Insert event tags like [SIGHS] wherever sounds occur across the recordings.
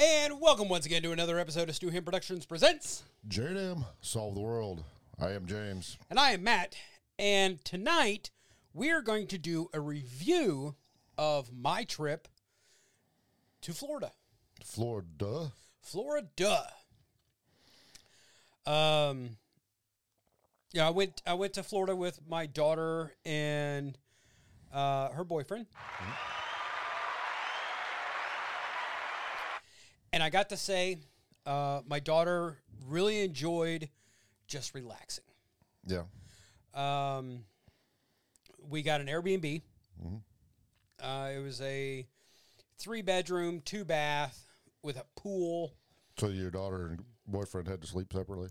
And welcome once again to another episode of Stu Him Productions Presents. J&M, solve the world. I am James. And I am Matt. And tonight we are going to do a review of my trip to Florida. Florida. Florida. Um yeah, I went I went to Florida with my daughter and uh, her boyfriend. And I got to say, uh, my daughter really enjoyed just relaxing. Yeah. Um, we got an Airbnb. Uh, it was a three bedroom, two bath with a pool. So your daughter and boyfriend had to sleep separately?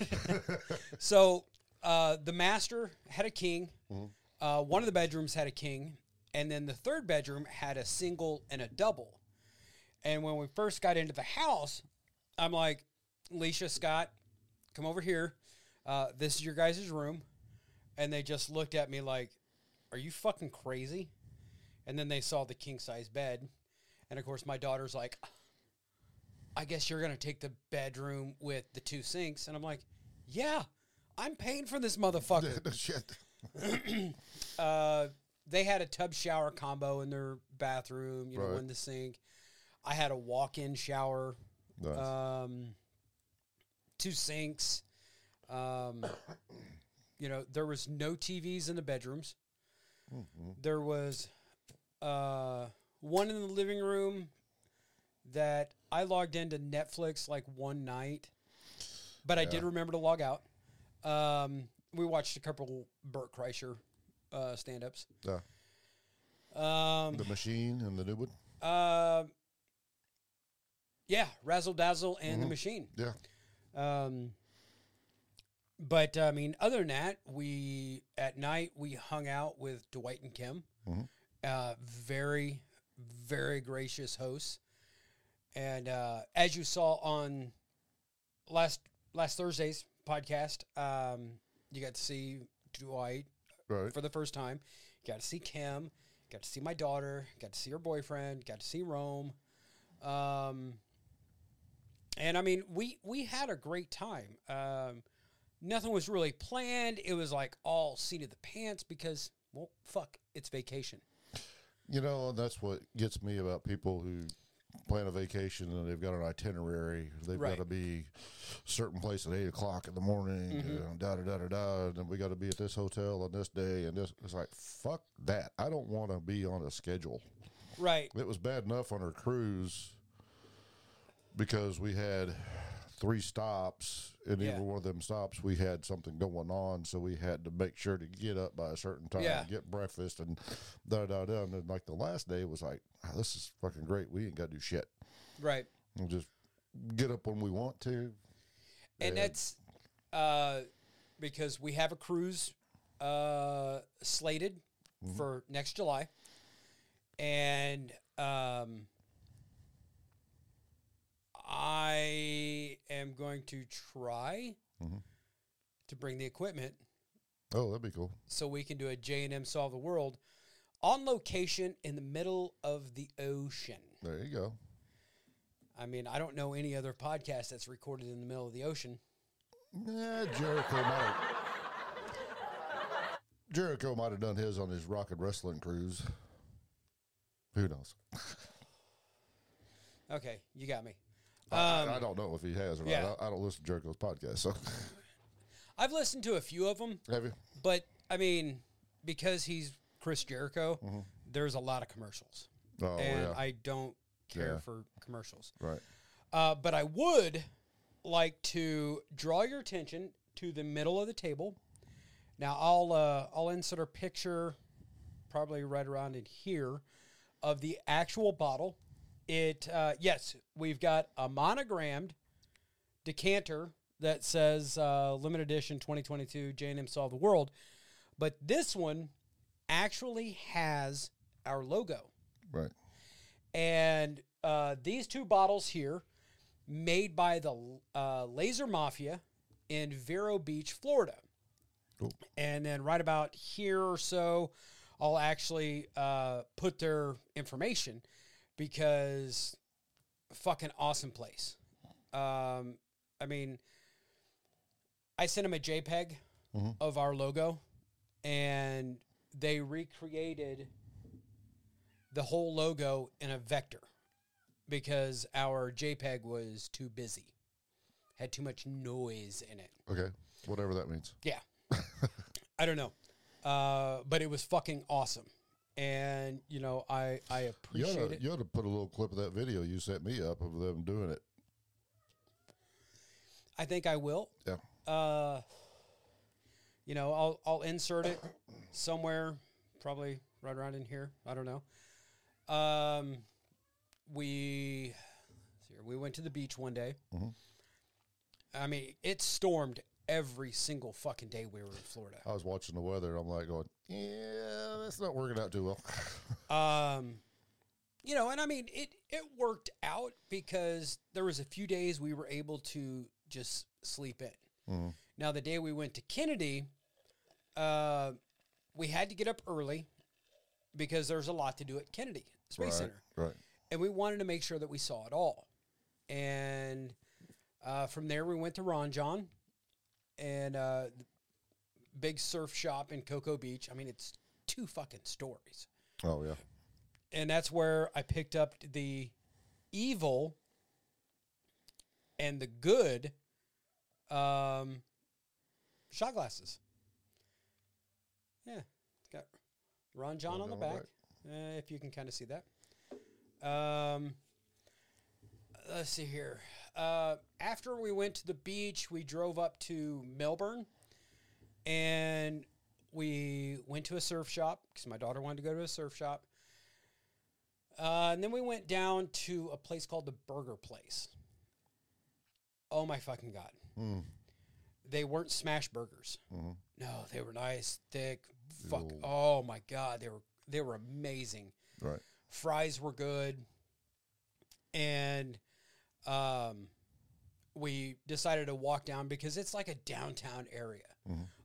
[LAUGHS] So uh, the master had a king. Uh, one of the bedrooms had a king, and then the third bedroom had a single and a double. And when we first got into the house, I'm like, Alicia Scott, come over here. Uh, this is your guys' room. And they just looked at me like, Are you fucking crazy? And then they saw the king size bed. And of course, my daughter's like, I guess you're going to take the bedroom with the two sinks. And I'm like, Yeah, I'm paying for this motherfucker. [LAUGHS] Shit. [CLEARS THROAT] uh, they had a tub shower combo in their bathroom, you know, Right. in the sink. I had a walk in shower, Nice. um, two sinks. Um, [COUGHS] you know, there was no TVs in the bedrooms. There was uh, one in the living room that I logged into Netflix like one night, but I did remember to log out. Um, we watched a couple Bert Kreischer uh, stand ups. Yeah. Um, the machine and the new one? uh, yeah, Razzle Dazzle and the Machine. Yeah. Um, but I mean, other than that, we at night we hung out with Dwight and Kim. Uh, very, very gracious hosts. And uh, as you saw on last last Thursday's podcast, um, you got to see Dwight Right. for the first time. You Got to see Kim. Got to see my daughter. Got to see her boyfriend. Got to see Rome. Um, and I mean, we we had a great time. Um, nothing was really planned. It was like all seat of the pants because, well, fuck, it's vacation. You know, that's what gets me about people who plan a vacation and they've got an itinerary. They've Right. got to be certain place at eight o'clock in the morning. Mm-hmm. And da da da da da. And then we got to be at this hotel on this day. And this, it's like fuck that. I don't want to be on a schedule. Right. It was bad enough on our cruise because we had three stops, and Yeah. every one of them stops we had something going on, so we had to make sure to get up by a certain time, Yeah. get breakfast, and da da da. And then like the last day was like, "Ah, this is fucking great. We ain't got to do shit. Right. We'll just get up when we want to. and that's uh, because we have a cruise uh, slated for next July, and um, I am going to try mm-hmm. to bring the equipment Oh, that'd be cool. so we can do a J and M solve the world on location in the middle of the ocean. There you go. I mean, I don't know any other podcast that's recorded in the middle of the ocean. Yeah, Jericho might have. Jericho might have done his on his rocket wrestling cruise. Who knows? [LAUGHS] Okay, you got me. I, I don't know if he has or Um, yeah. not. I, I don't listen to Jericho's podcast. So [LAUGHS] I've listened to a few of them, have you? but I mean, because he's Chris Jericho, there's a lot of commercials, Oh and yeah, I don't care Yeah. for commercials. right. Uh, but I would like to draw your attention to the middle of the table. Now I'll uh, I'll insert a picture, probably right around in here, of the actual bottle. It uh, yes, we've got a monogrammed decanter that says uh, limited edition 2022 J&M Solve the World, but this one actually has our logo. Right. And uh, these two bottles here, made by the uh, Laser Mafia in Vero Beach, Florida. Cool. And then right about here or so, I'll actually uh, put their information because fucking awesome place. Um, I mean, I sent him a JPEG of our logo, and they recreated the whole logo in a vector because our JPEG was too busy, had too much noise in it. Okay, whatever that means. Yeah. [LAUGHS] I don't know. Uh, but it was fucking awesome. And, you know, I, I You appreciate ought, to, it. you ought to put a little clip of that video you set me up of them doing it. I think I will. Yeah. Uh, you know, I'll, I'll insert it somewhere, probably right around in here. I don't know. Um, we, here, we went to the beach one day. I mean, it stormed every single fucking day we were in Florida. I was watching the weather. I'm like going, yeah, that's not working out too well. [LAUGHS] Um, you know, and I mean, it it worked out because there was a few days we were able to just sleep in. Now, the day we went to Kennedy, uh, we had to get up early because there's a lot to do at Kennedy Space right, Center, right. and we wanted to make sure that we saw it all. And uh, from there, we went to Ron Jon and uh, big surf shop in Cocoa Beach. I mean, it's two fucking stories Oh yeah. and that's where I picked up the evil and the good um, shot glasses. Yeah, it's got Ron Jon on the Jon on the back, uh, if you can kind of see that. Um, let's see here. Uh, after we went to the beach, we drove up to Melbourne, and we went to a surf shop because my daughter wanted to go to a surf shop. Uh, and then we went down to a place called the Burger Place. Oh my fucking god! Mm. They weren't smash burgers. Mhm. No, they were nice, thick. Fuck! Ew. Oh my god, they were they were amazing. Right. Fries were good, and um, we decided to walk down because it's like a downtown area,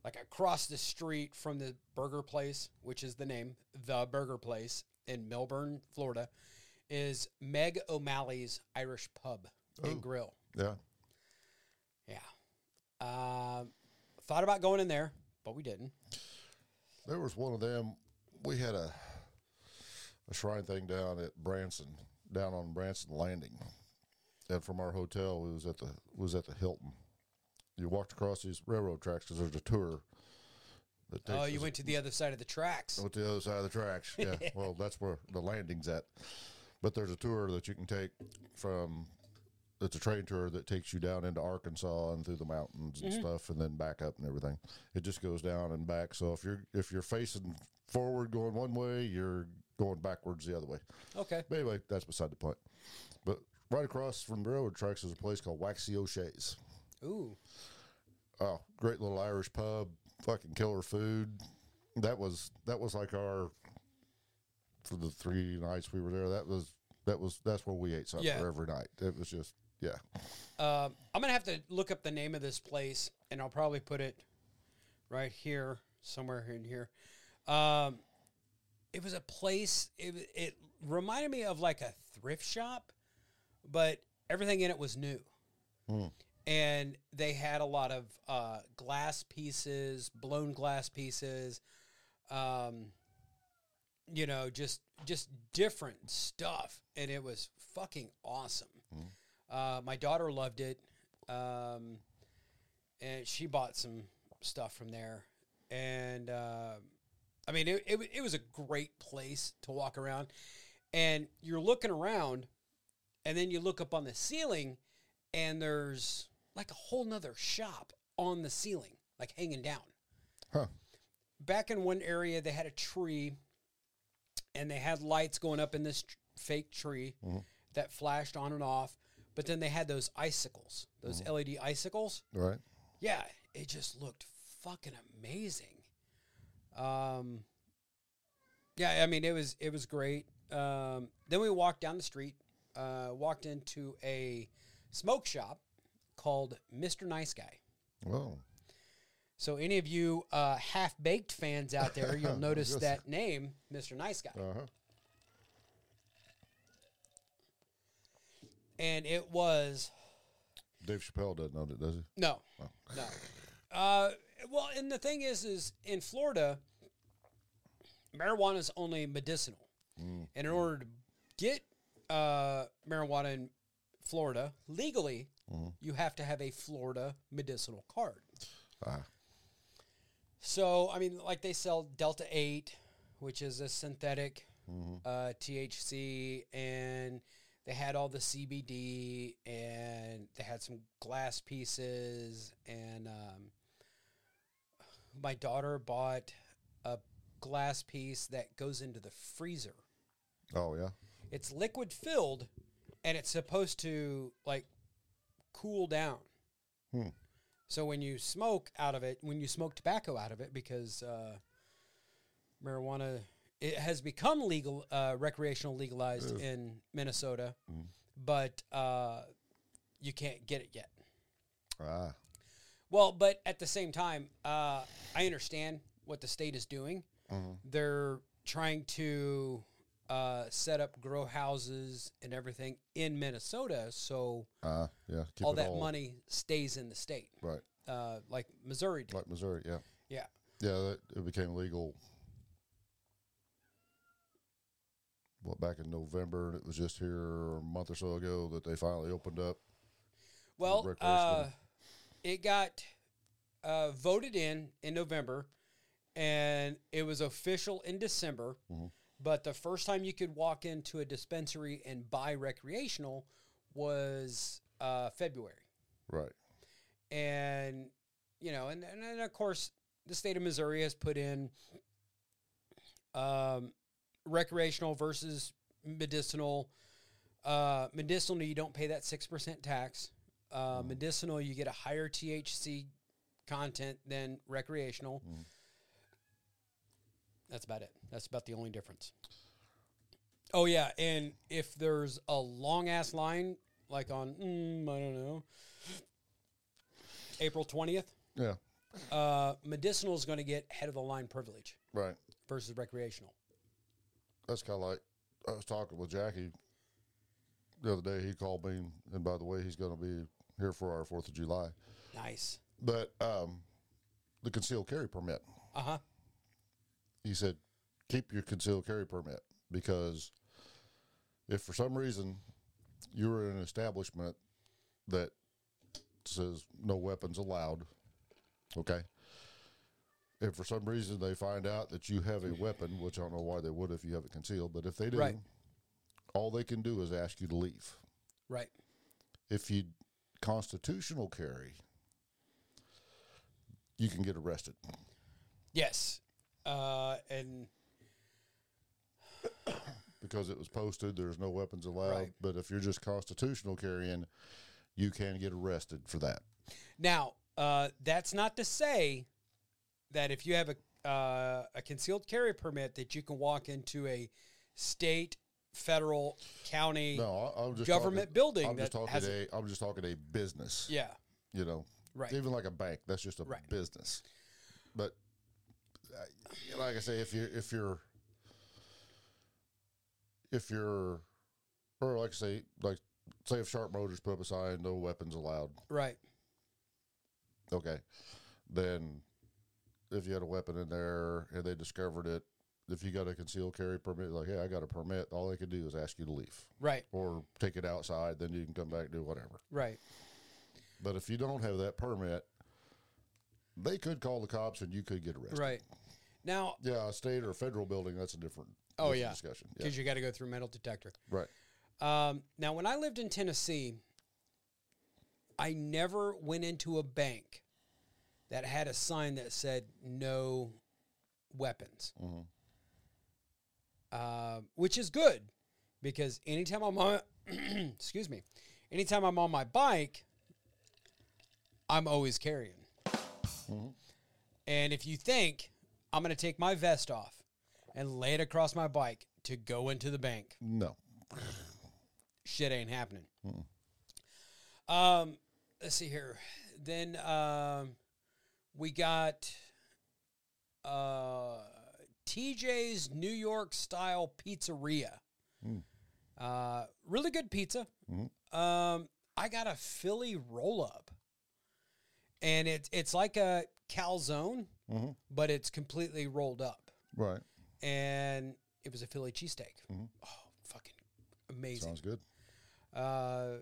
like across the street from the Burger Place, which is the name, the Burger Place in Melbourne, Florida, is Meg O'Malley's Irish Pub Oh. and Grill. Yeah. Yeah. Um, thought about going in there, but we didn't. There was one of them. We had a a shrine thing down at Branson, down on Branson Landing, and from our hotel, it was at the was at the Hilton. You walked across these railroad tracks because there's a tour. That Oh, you us- went to the other side of the tracks. Went to the other side of the tracks. Yeah. [LAUGHS] well, that's where the landing's at. But there's a tour that you can take from. It's a train tour that takes you down into Arkansas and through the mountains and mm-hmm. stuff, and then back up and everything. It just goes down and back. So if you're if you're facing forward going one way, you're going backwards the other way. Okay. But anyway, that's beside the point. But right across from the railroad tracks is a place called Waxy O'Shea's. Ooh. Oh, great little Irish pub, fucking killer food. That was that was like our for the three nights we were there. That was that was that's where we ate supper Yeah. every night. It was just yeah. Um, I'm gonna have to look up the name of this place, and I'll probably put it right here, somewhere in here. Um, it was a place. It it reminded me of like a thrift shop, but everything in it was new, and they had a lot of uh, glass pieces, blown glass pieces. Um, you know, just just different stuff, and it was fucking awesome. Uh, my daughter loved it, um, and she bought some stuff from there. And uh, I mean, it, it it was a great place to walk around. And you're looking around, and then you look up on the ceiling, and there's like a whole nother shop on the ceiling, like hanging down. Huh. back in one area they had a tree and they had lights going up in this tr- fake tree that flashed on and off but then they had those icicles those led icicles. Right. yeah it just looked fucking amazing. Um yeah i mean it was it was great. Um then we walked down the street uh walked into a smoke shop called mr nice guy Well, so any of you uh, half-baked fans out there, you'll [LAUGHS] notice that name, Mr. Nice Guy. uh huh. and it was Dave Chappelle doesn't know that, does he? no, no. Uh, well, and the thing is, is in Florida, marijuana is only medicinal, and in order to get uh, marijuana in Florida legally, you have to have a Florida medicinal card. Ah, So, I mean, like they sell Delta 8, which is a synthetic uh, THC, and they had all the CBD, and they had some glass pieces. And um, my daughter bought a glass piece that goes into the freezer. oh yeah. It's liquid filled, and it's supposed to like cool down. Hmm. So when you smoke out of it, when you smoke tobacco out of it, because uh, marijuana it has become legal, uh, recreational legalized in Minnesota, but uh, you can't get it yet. Ah, Well, but at the same time, uh, I understand what the state is doing. They're trying to uh, set up grow houses and everything in Minnesota, so ah, yeah. Keep all that money stays in the state, Right. uh, like Missouri did. Like Missouri, yeah. Yeah. Yeah, that, it became legal. What back in November, and it was just here a month or so ago that they finally opened up. Well, uh, it got uh, voted in in November, and it was official in December. Mhm. But the first time you could walk into a dispensary and buy recreational was uh, February, Right. and you know, and, and and of course, the state of Missouri has put in um, recreational versus medicinal. Uh, medicinal, you don't pay that six percent tax. Uh, Medicinal, you get a higher THC content than recreational. That's about it. That's about the only difference. Oh yeah, and if there's a long ass line, like on mm, I don't know, April twentieth, Yeah. uh, medicinal is going to get head of the line privilege Right. versus recreational. That's kind of like I was talking with Jackie the other day. He called me, and by the way, he's going to be here for our Fourth of July. Nice. But um, the concealed carry permit, Uh huh. He said, keep your concealed carry permit because if for some reason you're in an establishment that says no weapons allowed, okay. If for some reason they find out that you have a weapon, which I don't know why they would if you have it concealed, but if they do, Right. all they can do is ask you to leave. Right. If you constitutional carry, you can get arrested. Yes. Uh, and because it was posted. There's no weapons allowed. Right. But if you're just constitutional carrying, you can get arrested for that. now, uh, that's not to say that if you have a uh, a concealed carry permit, that you can walk into a state, federal, county. No, I, I'm just Government talking, building I'm just talking a. I'm just talking a business. Yeah. You know, Right. even like a bank. That's just a Right. business. But like I say, if you if you're if you're or like I say like say if Sharp Motors put up a sign, no weapons allowed. Right. Okay. Then if you had a weapon in there and they discovered it, if you got a concealed carry permit, like, hey, I got a permit, all they could do is ask you to leave Right. or take it outside, then you can come back and do whatever. Right. But if you don't have that permit, they could call the cops and you could get arrested. Right. Now, Yeah, a state or federal building, that's a different, Oh, yeah. discussion. Yeah. because you got to go through metal detector. Right. Um, now, when I lived in Tennessee, I never went into a bank that had a sign that said no weapons, Mhm. uh, which is good because anytime I'm on, [CLEARS THROAT] excuse me, anytime I'm on my bike, I'm always carrying. And if you think I'm going to take my vest off and lay it across my bike to go into the bank, No. shit ain't happening. Um, let's see here. Then um, we got uh, TJ's New York style pizzeria. Uh, really good pizza. Um, I got a Philly roll up, and it's it's like a calzone, Mhm. but it's completely rolled up, Right. and it was a Philly cheesesteak. Oh, fucking amazing! Sounds good. uh,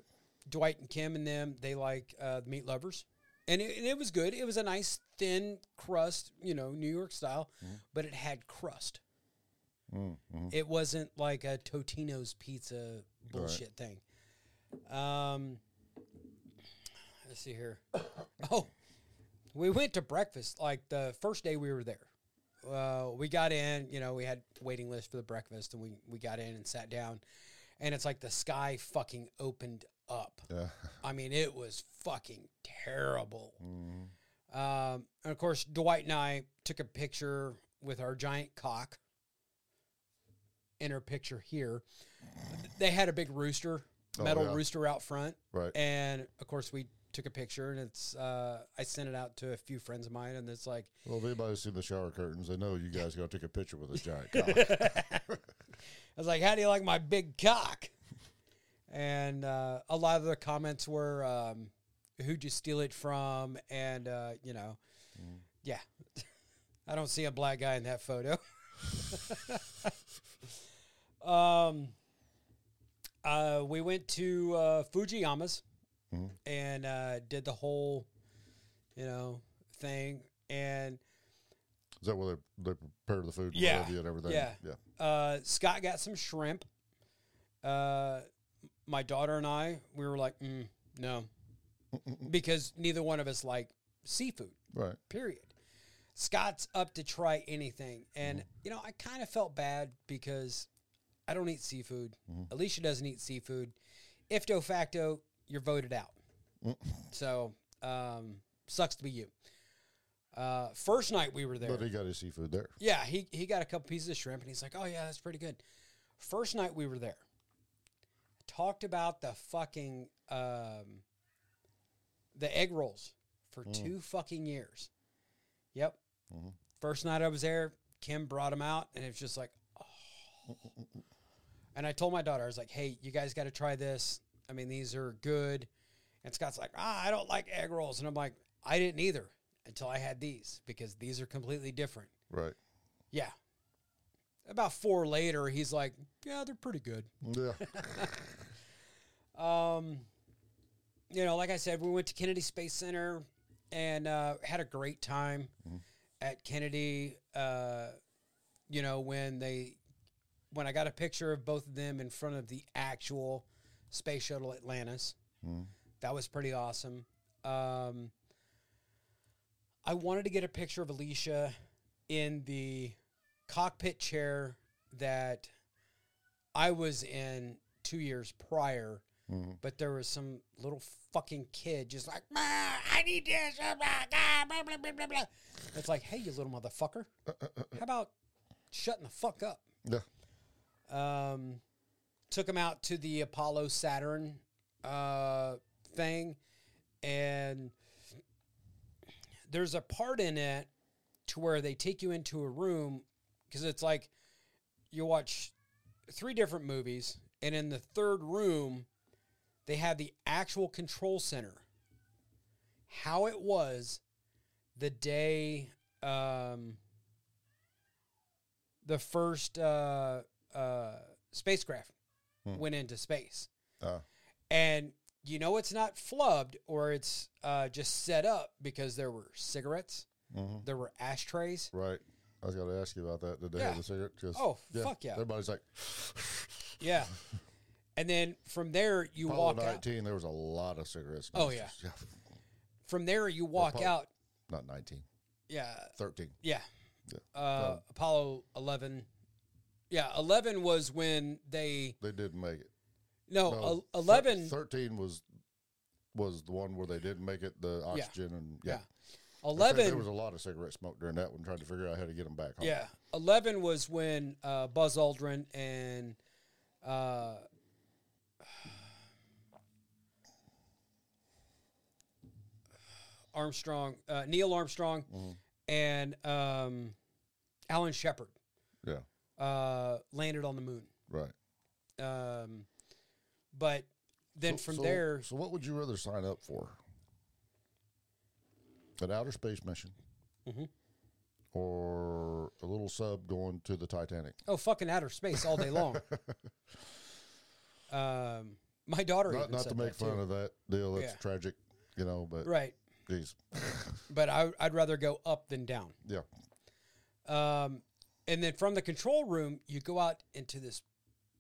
Dwight and Kim and them, they like uh, the meat lovers. And it, and it was good. It was a nice thin crust, you know, New York style, but it had crust. Mm, mhm. It wasn't like a Totino's pizza bullshit thing. Um, let's see here. Oh, we went to breakfast like the first day we were there. Uh, we got in, you know, we had waiting list for the breakfast, and we we got in and sat down, and it's like the sky fucking opened up. Yeah. I mean, it was fucking terrible. Mhm. Um, and of course, Dwight and I took a picture with our giant cock in our picture here. They had a big rooster, Oh, metal yeah. rooster out front. Right. And of course, we took a picture and it's, uh, I sent it out to a few friends of mine and it's like, Well, if anybody's seen the shower curtains, they know you guys got to take a picture with a giant cock. [LAUGHS] I was like, how do you like my big cock? And uh, a lot of the comments were, um, who'd you steal it from? And, uh, you know, yeah. [LAUGHS] I don't see a black guy in that photo. [LAUGHS] um, uh, we went to uh, Fujiyama's Mhm. and uh, did the whole, you know, thing. And Is that where they, they prepare the food and Yeah. and everything? Yeah. Yeah. Uh, Scott got some shrimp. Uh, my daughter and I, we were like, mm, no, because neither one of us like seafood. Right. Period. Scott's up to try anything, and you know, I kind of felt bad because I don't eat seafood. Alicia doesn't eat seafood. If de facto, you're voted out. so, um, sucks to be you. Uh, first night we were there. But he got his seafood there. Yeah, he he got a couple pieces of shrimp and he's like, "Oh yeah, that's pretty good." First night we were there, talked about the fucking um, the egg rolls for two fucking years. Yep. First night I was there, Kim brought them out, and it's just like, oh. And I told my daughter, I was like, "Hey, you guys got to try this. I mean, these are good." And Scott's like, "Ah, I don't like egg rolls," and I'm like, "I didn't either until I had these because these are completely different." Right. Yeah. About four later, he's like, "Yeah, they're pretty good." Yeah. [LAUGHS] Um, you know, like I said, we went to Kennedy Space Center and uh, had a great time at Kennedy. Uh, you know, when they when I got a picture of both of them in front of the actual space shuttle Atlantis, hmm. that was pretty awesome. Um, I wanted to get a picture of Alicia in the cockpit chair that I was in two years prior, hmm. but there was some little fucking kid just like, I need this. Oh blah, blah, blah, blah, blah, blah, blah." It's like, hey, you little motherfucker. Uh, uh, uh, How about shutting the fuck up? yeah. Um, took him out to the Apollo Saturn uh, thing, and there's a part in it to where they take you into a room because it's like you watch three different movies, and in the third room, they have the actual control center. How it was the day um, the first uh, uh, spacecraft went into space. Uh, And you know it's not flubbed or it's uh, just set up because there were cigarettes, mhm. there were ashtrays. Right. I was going to ask you about that. Did they Yeah. have the cigarette? Oh, fuck yeah. Everybody's like, Yeah. And then from there you Apollo walk out. 19, there was a lot of cigarettes. Oh, yeah. [LAUGHS] yeah. From there you walk Apollo- out. Not 19, Yeah. 13. Yeah. Yeah. Uh, Apollo 11. Yeah, 11 was when they They didn't make it. no, No, el- thir- 11 13 was was the one where they didn't make it, the oxygen. and yeah. yeah. 11 There was a lot of cigarette smoke during that one, trying to figure out how to get them back home. Yeah, eleven was when uh, Buzz Aldrin and uh, Armstrong, uh, Neil Armstrong, and um, Alan Shepard Yeah. Uh, landed on the moon, Right. Um, but then So- from so- there, So, what would you rather sign up for? An outer space mission, mm-hmm. or a little sub going to the Titanic? oh fucking outer space all day long. [LAUGHS] um, my daughter Not, not to make fun too. of that deal. That's Yeah. tragic, you know. But right. geez, But I, I'd rather go up than down. yeah, Um, and then from the control room, you go out into this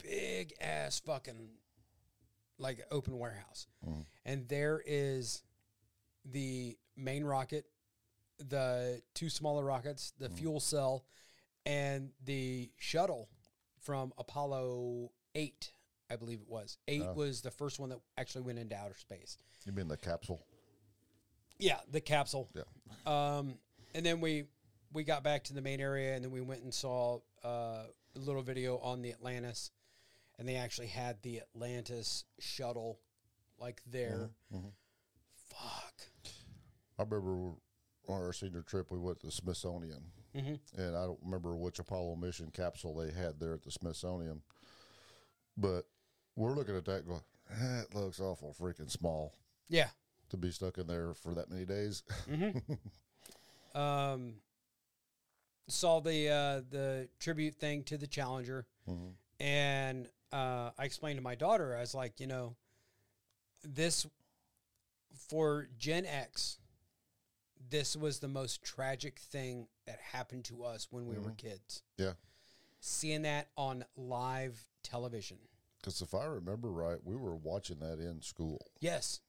big ass fucking like open warehouse, and there is the main rocket, the two smaller rockets, the fuel cell, and the shuttle from Apollo eight. I believe it was eight was the first one that actually went into outer space. you mean the capsule? Yeah, the capsule. Yeah. Um, and then we we got back to the main area, and then we went and saw uh, a little video on the Atlantis, and they actually had the Atlantis shuttle like there. Fuck. I remember on our senior trip, we went to the Smithsonian, Mm-hmm. and I don't remember which Apollo mission capsule they had there at the Smithsonian, but we're looking at that going, that looks awful freaking small Yeah. to be stuck in there for that many days. [LAUGHS] Um, saw the uh, the tribute thing to the Challenger, and uh, I explained to my daughter, I was like, you know, this for Gen X, this was the most tragic thing that happened to us when we were kids. yeah, Seeing that on live television. because if I remember right, we were watching that in school. Yes.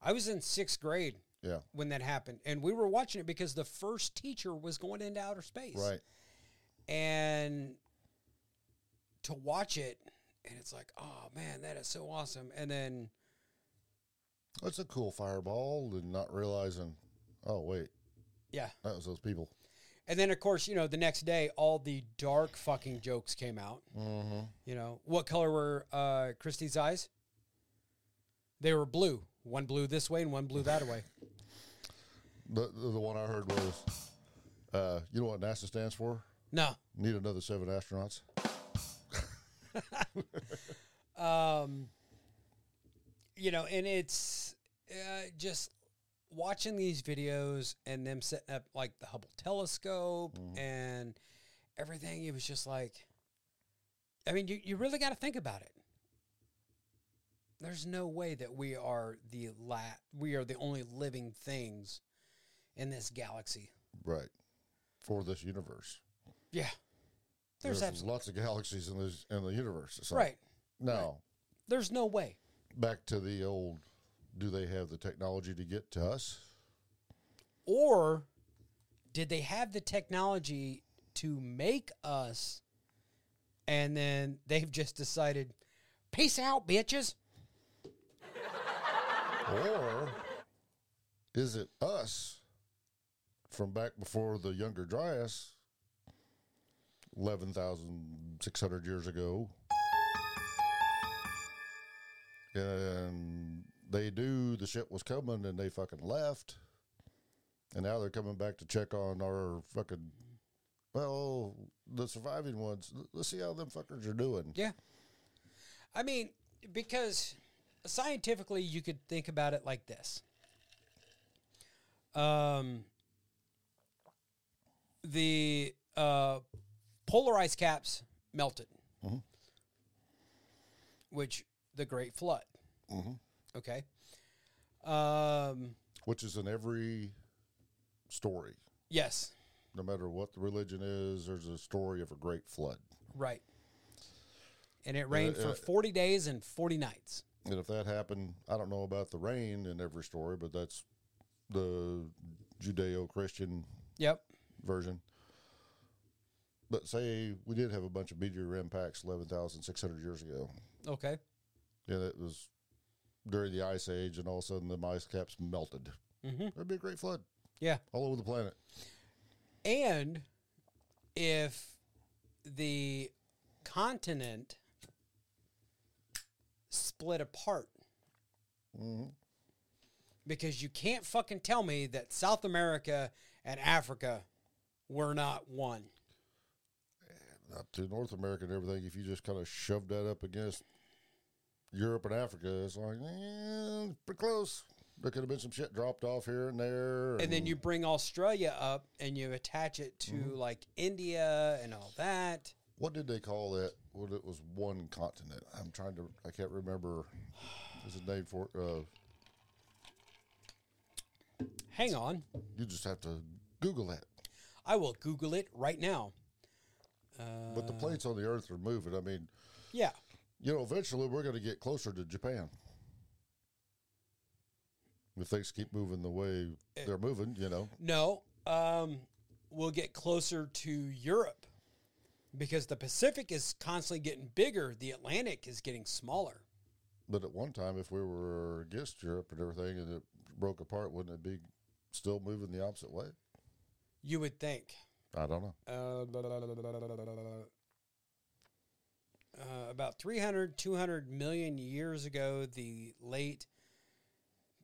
I was in sixth grade Yeah, when that happened, and we were watching it because the first teacher was going into outer space. right. and to watch it and it's like oh man that is so awesome. And then That's a cool fireball, and not realizing, oh wait, yeah. That was those people. and then of course you know the next day all the dark fucking jokes came out. Mm-hmm. you know what color were uh christie's eyes? They were blue. One blue this way and one blue that way The, the the one I heard was, uh, you know what NASA stands for? no Need another seven astronauts. [LAUGHS] um you know and it's uh, just watching these videos and them setting up like the hubble telescope and everything it was just like i mean you, you really got to think about it there's no way that we are the la- we are the only living things in this galaxy Right. For this universe. yeah there's, There's lots of galaxies in this in the universe. Like, right Now, there's no way back to the old do they have the technology to get to us? Or did they have the technology to make us and then they've just decided, peace out, bitches? Or is it us from back before the Younger Dryas, 11,600 years ago? And they knew the ship was coming and they fucking left. And now they're coming back to check on our fucking, well, the surviving ones. Let's see how them fuckers are doing. Yeah. I mean, because scientifically, you could think about it like this. Um, the uh, polar ice caps melted, which the Great Flood. Okay. Um, Which is in every story. yes, no matter what the religion is, there's a story of a great flood. right. And it rained uh, for 40 days and 40 nights. And if that happened, I don't know about the rain in every story, but that's the Judeo Christian Yep. Version. But say we did have a bunch of meteor impacts 11,600 years ago, Okay. Yeah, that was during the ice age, and all of a sudden the ice caps melted. Mm-hmm. There'd be a great flood Yeah. all over the planet. And if the continent split apart, because you can't fucking tell me that South America and Africa were not one. up to North America and everything, if you just kind of shoved that up against Europe and Africa, it's like, eh, pretty close. There could have been some shit dropped off here and there. And then you bring Australia up and you attach it to Mm-hmm. like India and all that. What did they call that? When it was one continent. I'm trying to. I can't remember. There's a name for it. Uh, Hang on. you just have to Google that. I will Google it right now. Uh, But the plates on the Earth are moving. I mean, yeah. you know, eventually we're going to get closer to Japan. If things keep moving the way Eh. they're moving, you know. No. Um, we'll get closer to Europe because the Pacific is constantly getting bigger. The Atlantic is getting smaller. But at one time, if we were against Europe and everything and it broke apart, wouldn't it be still moving the opposite way? You would think. I don't know. Uh, uh about 300, 200 million years ago, the late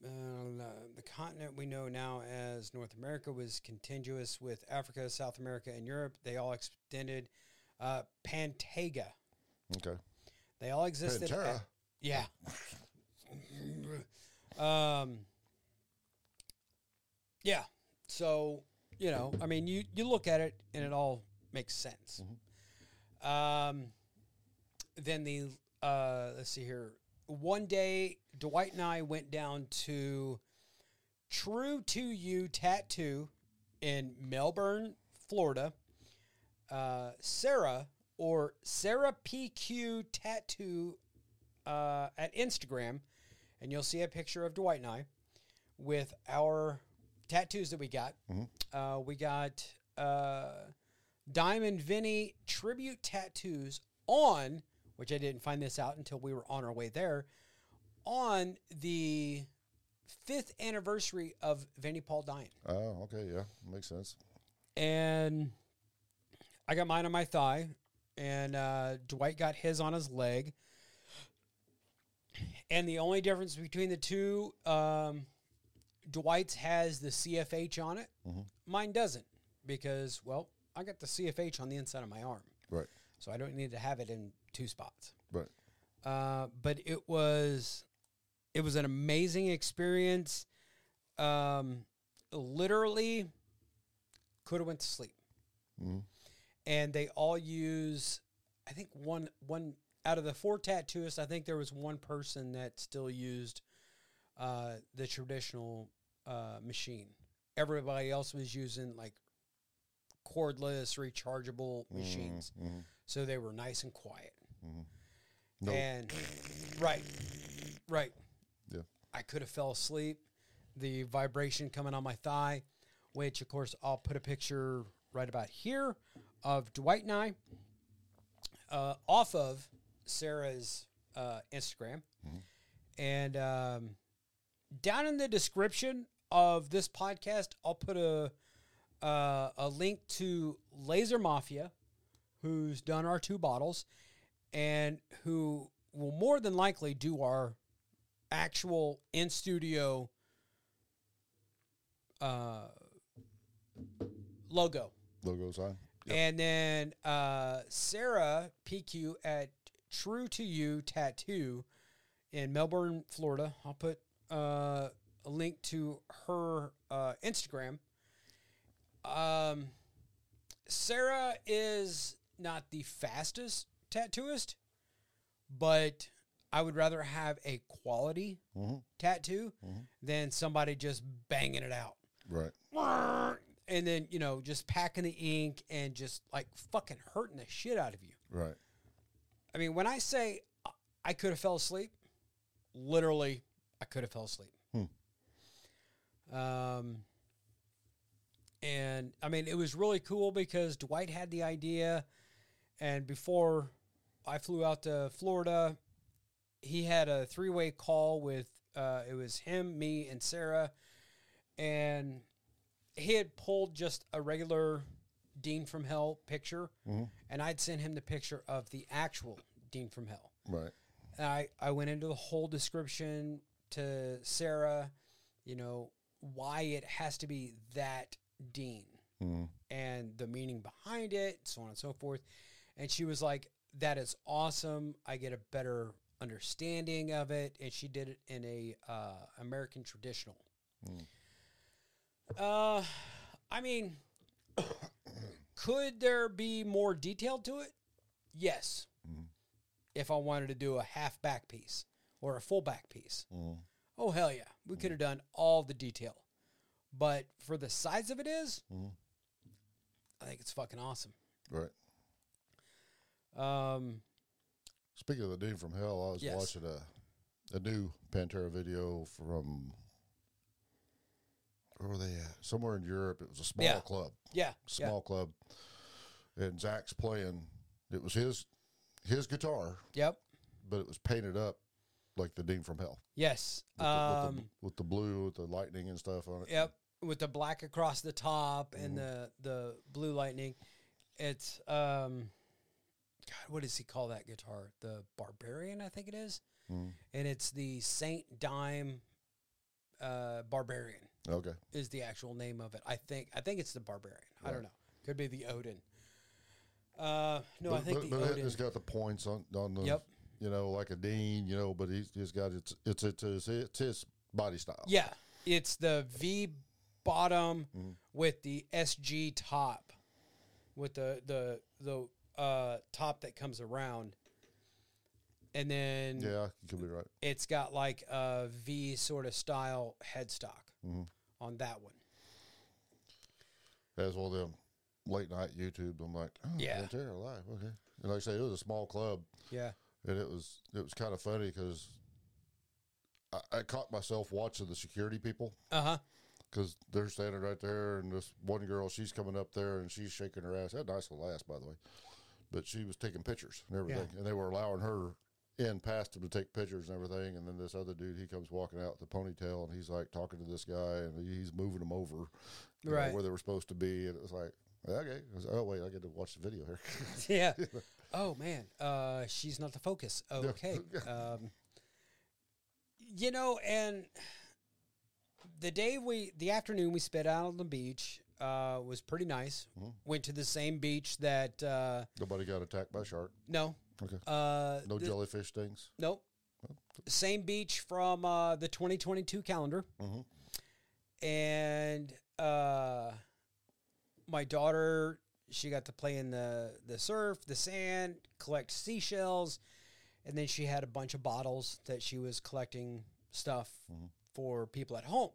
uh, the continent we know now as North America was contiguous with Africa, South America, and Europe. They all extended uh, Pantega. Okay. They all existed. Pantera. At, yeah. [LAUGHS] um, yeah. So you know, I mean, you you look at it and it all makes sense. Um. Then the uh, let's see here. One day, Dwight and I went down to True to You Tattoo in Melbourne, Florida. Uh, Sarah or Sarah PQ Tattoo uh, at Instagram, and you'll see a picture of Dwight and I with our tattoos that we got. Uh, we got uh, Dime and Vinny tribute tattoos on, which I didn't find this out until we were on our way there, on the fifth anniversary of Vinny Paul dying. Oh, okay. Yeah. Makes sense. And I got mine on my thigh, and uh, Dwight got his on his leg. And the only difference between the two, um, Dwight's has the CFH on it. Mine doesn't because, well, I got the CFH on the inside of my arm, Right. so I don't need to have it in two spots. Right. Uh, but it was it was an amazing experience. Um, literally, could have went to sleep. And they all use, I think one one out of the four tattooists, I think there was one person that still used uh, the traditional uh, machine. Everybody else was using like cordless, rechargeable machines. So they were nice and quiet. No. And right, right. Yeah. I could have fell asleep. The vibration coming on my thigh, which of course I'll put a picture right about here of Dwight and I uh, off of Sarah's uh, Instagram, and um, down in the description of this podcast, I'll put a uh, a link to Laser Mafia, who's done our two bottles, and who will more than likely do our actual in studio uh, logo. Logos on. And then uh, Sarah PQ at True to You Tattoo in Melbourne, Florida. I'll put uh, a link to her uh, Instagram. Um, Sarah is not the fastest tattooist, but I would rather have a quality tattoo than somebody just banging it out Right. and then you know just packing the ink and just like fucking hurting the shit out of you. Right. I mean, when I say I- I could have fell asleep, literally, I could have fell asleep. Um, and I mean, it was really cool because Dwight had the idea, and before I flew out to Florida, he had a three-way call with uh, it was him, me, and Sarah, and he had pulled just a regular Dean from Hell picture, and I'd sent him the picture of the actual Dean from Hell. Right. And I, I went into the whole description to Sarah, you know, why it has to be that Dean and the meaning behind it, so on and so forth. and she was like, "That is awesome. I get a better understanding of it." And she did it in a uh, American traditional. Uh, I mean, could there be more detail to it? Yes. If I wanted to do a half back piece or a full back piece. Oh hell yeah. We could have done all the detail. But for the size of it is, I think it's fucking awesome. Right. Um Speaking of the dude from hell, I was Yes. watching a a new Pantera video from where were they at? Somewhere in Europe. It was a small Yeah. club. yeah. Small club. And Zakk's playing it was his his guitar, Yep. but it was painted up like the Dean from Hell. Yes. With, the, with, Um the, with the blue, with the lightning and stuff on it. Yep, with the black across the top and Mm-hmm. the the blue lightning. It's um, God, what does he call that guitar? The Barbarian, I think it is, Mhm. and it's the Saint Dime uh, Barbarian Okay. is the actual name of it. I think I think it's the Barbarian. I don't know. Could be the Odin. Uh, no, I but, think but, the but Odin. it's got the points on on the Yep. You know, like a Dean, you know, but he's, he's got it's it's it's his, it's his body style. Yeah, it's the V bottom Mm-hmm. with the SG top, with the the the uh, top that comes around, and then Yeah, you could be right. it's got like a V sort of style headstock Mm-hmm. on that one. As well, them late night YouTube. I'm like, oh, Yeah. Pantera live, okay. And like I say, it was a small club, Yeah, and it was it was kind of funny because I, I caught myself watching the security people uh huh. because they're standing right there, and this one girl, she's coming up there and she's shaking her ass. That nice little ass, by the way, but she was taking pictures and everything, and they were allowing her in past him to take pictures and everything. And then this other dude, he comes walking out with the ponytail, and he's like talking to this guy, and he's moving them over, you know, where they were supposed to be, and it was like. Okay. Oh wait, I get to watch the video here. [LAUGHS] [LAUGHS] Yeah. oh man, uh, she's not the focus. Okay. [LAUGHS] um, you know, and the day we, the afternoon we spent out on the beach, uh, was pretty nice. Mm-hmm. Went to the same beach that uh, Nobody got attacked by a shark. no, Okay. uh, No the- jellyfish stings. Nope. Same beach from uh, the 2022 calendar. Mhm. And uh, my daughter, she got to play in the, the surf, the sand, collect seashells. And then she had a bunch of bottles that she was collecting stuff mm-hmm. for people at home.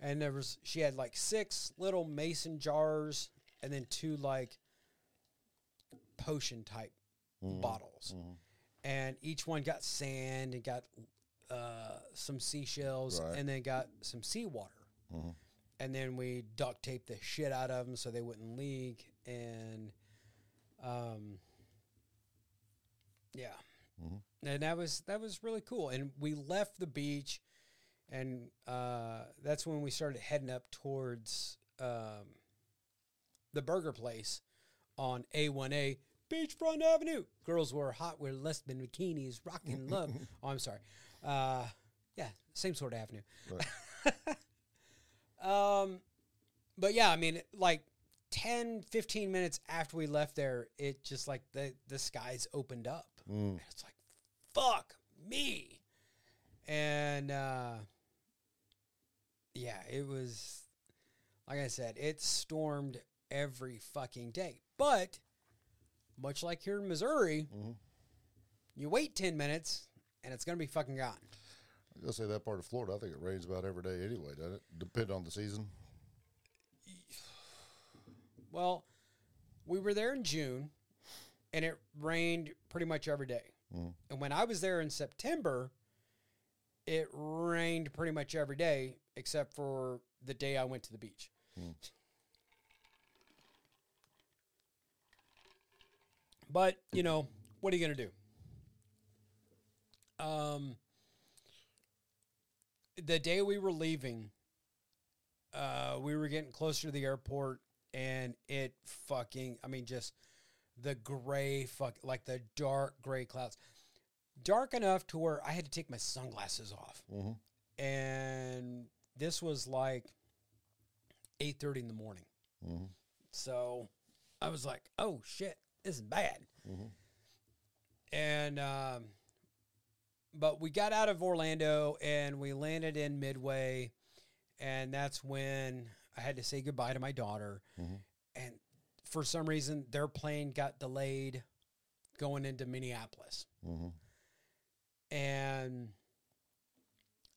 And there was, she had like six little mason jars and then two like potion type mm-hmm. bottles mm-hmm. and each one got sand and got uh, some seashells Right. and then got some seawater. And then we duct taped the shit out of them so they wouldn't leak. And um, yeah, and that was that was really cool. And we left the beach, and uh, that's when we started heading up towards um, the burger place on A1A Beachfront Avenue. Girls were hot with less than bikinis, rocking love. [LAUGHS] oh, I'm sorry. Uh, yeah, same sort of avenue. [LAUGHS] um, but yeah, I mean, like 10, 15 minutes after we left there, it just like the, the skies opened up. And it's like, fuck me. And uh, yeah, it was, like I said, it stormed every fucking day. But much like here in Missouri, you wait 10 minutes and it's going to be fucking gone. I gonna say that part of Florida. I think it rains about every day anyway, doesn't it? Depend on the season. Well, we were there in June and it rained pretty much every day. And when I was there in September, it rained pretty much every day except for the day I went to the beach. But, you know, what are you going to do? Um, the day we were leaving, uh, we were getting closer to the airport and it fucking, I mean, just the gray, fuck, like the dark gray clouds. Dark enough to where I had to take my sunglasses off. And this was like 8.30 in the morning. So I was like, oh shit, this is bad. And um, but we got out of Orlando and we landed in Midway, and that's when I had to say goodbye to my daughter. Mm-hmm. And for some reason, their plane got delayed going into Minneapolis. Mm-hmm. And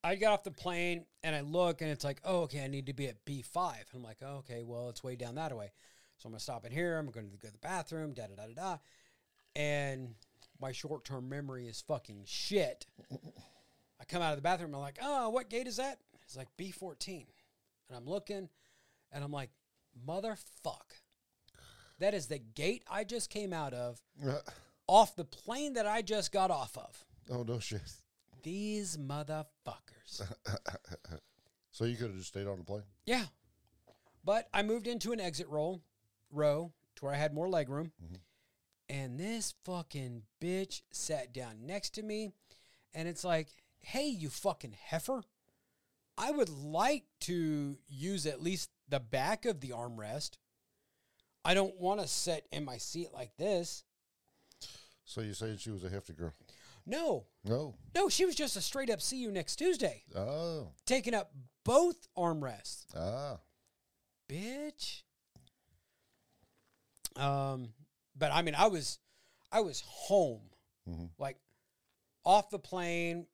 I got off the plane and I look and it's like, oh, okay, I need to be at B5. I'm like, oh, okay, well, it's way down that way. So I'm going to stop in here. I'm going to go to the bathroom, da da da da da. And my short term memory is fucking shit. I come out of the bathroom. I'm like, oh, what gate is that? It's like B14. And I'm looking and I'm like, motherfuck. That is the gate I just came out of uh. off the plane that I just got off of. oh no shit. These motherfuckers. [LAUGHS] So you could have just stayed on the plane. yeah. But I moved into an exit roll row to where I had more leg room. Mm-hmm. And this fucking bitch sat down next to me. And it's like, hey, you fucking heifer. I would like to use at least the back of the armrest. I don't want to sit in my seat like this. So you saying she was a hefty girl? No, No. no, she was just a straight up see you next Tuesday, Oh. taking up both armrests. Ah. bitch. Um, but I mean, I was, I was home, mm-hmm. like off the plane.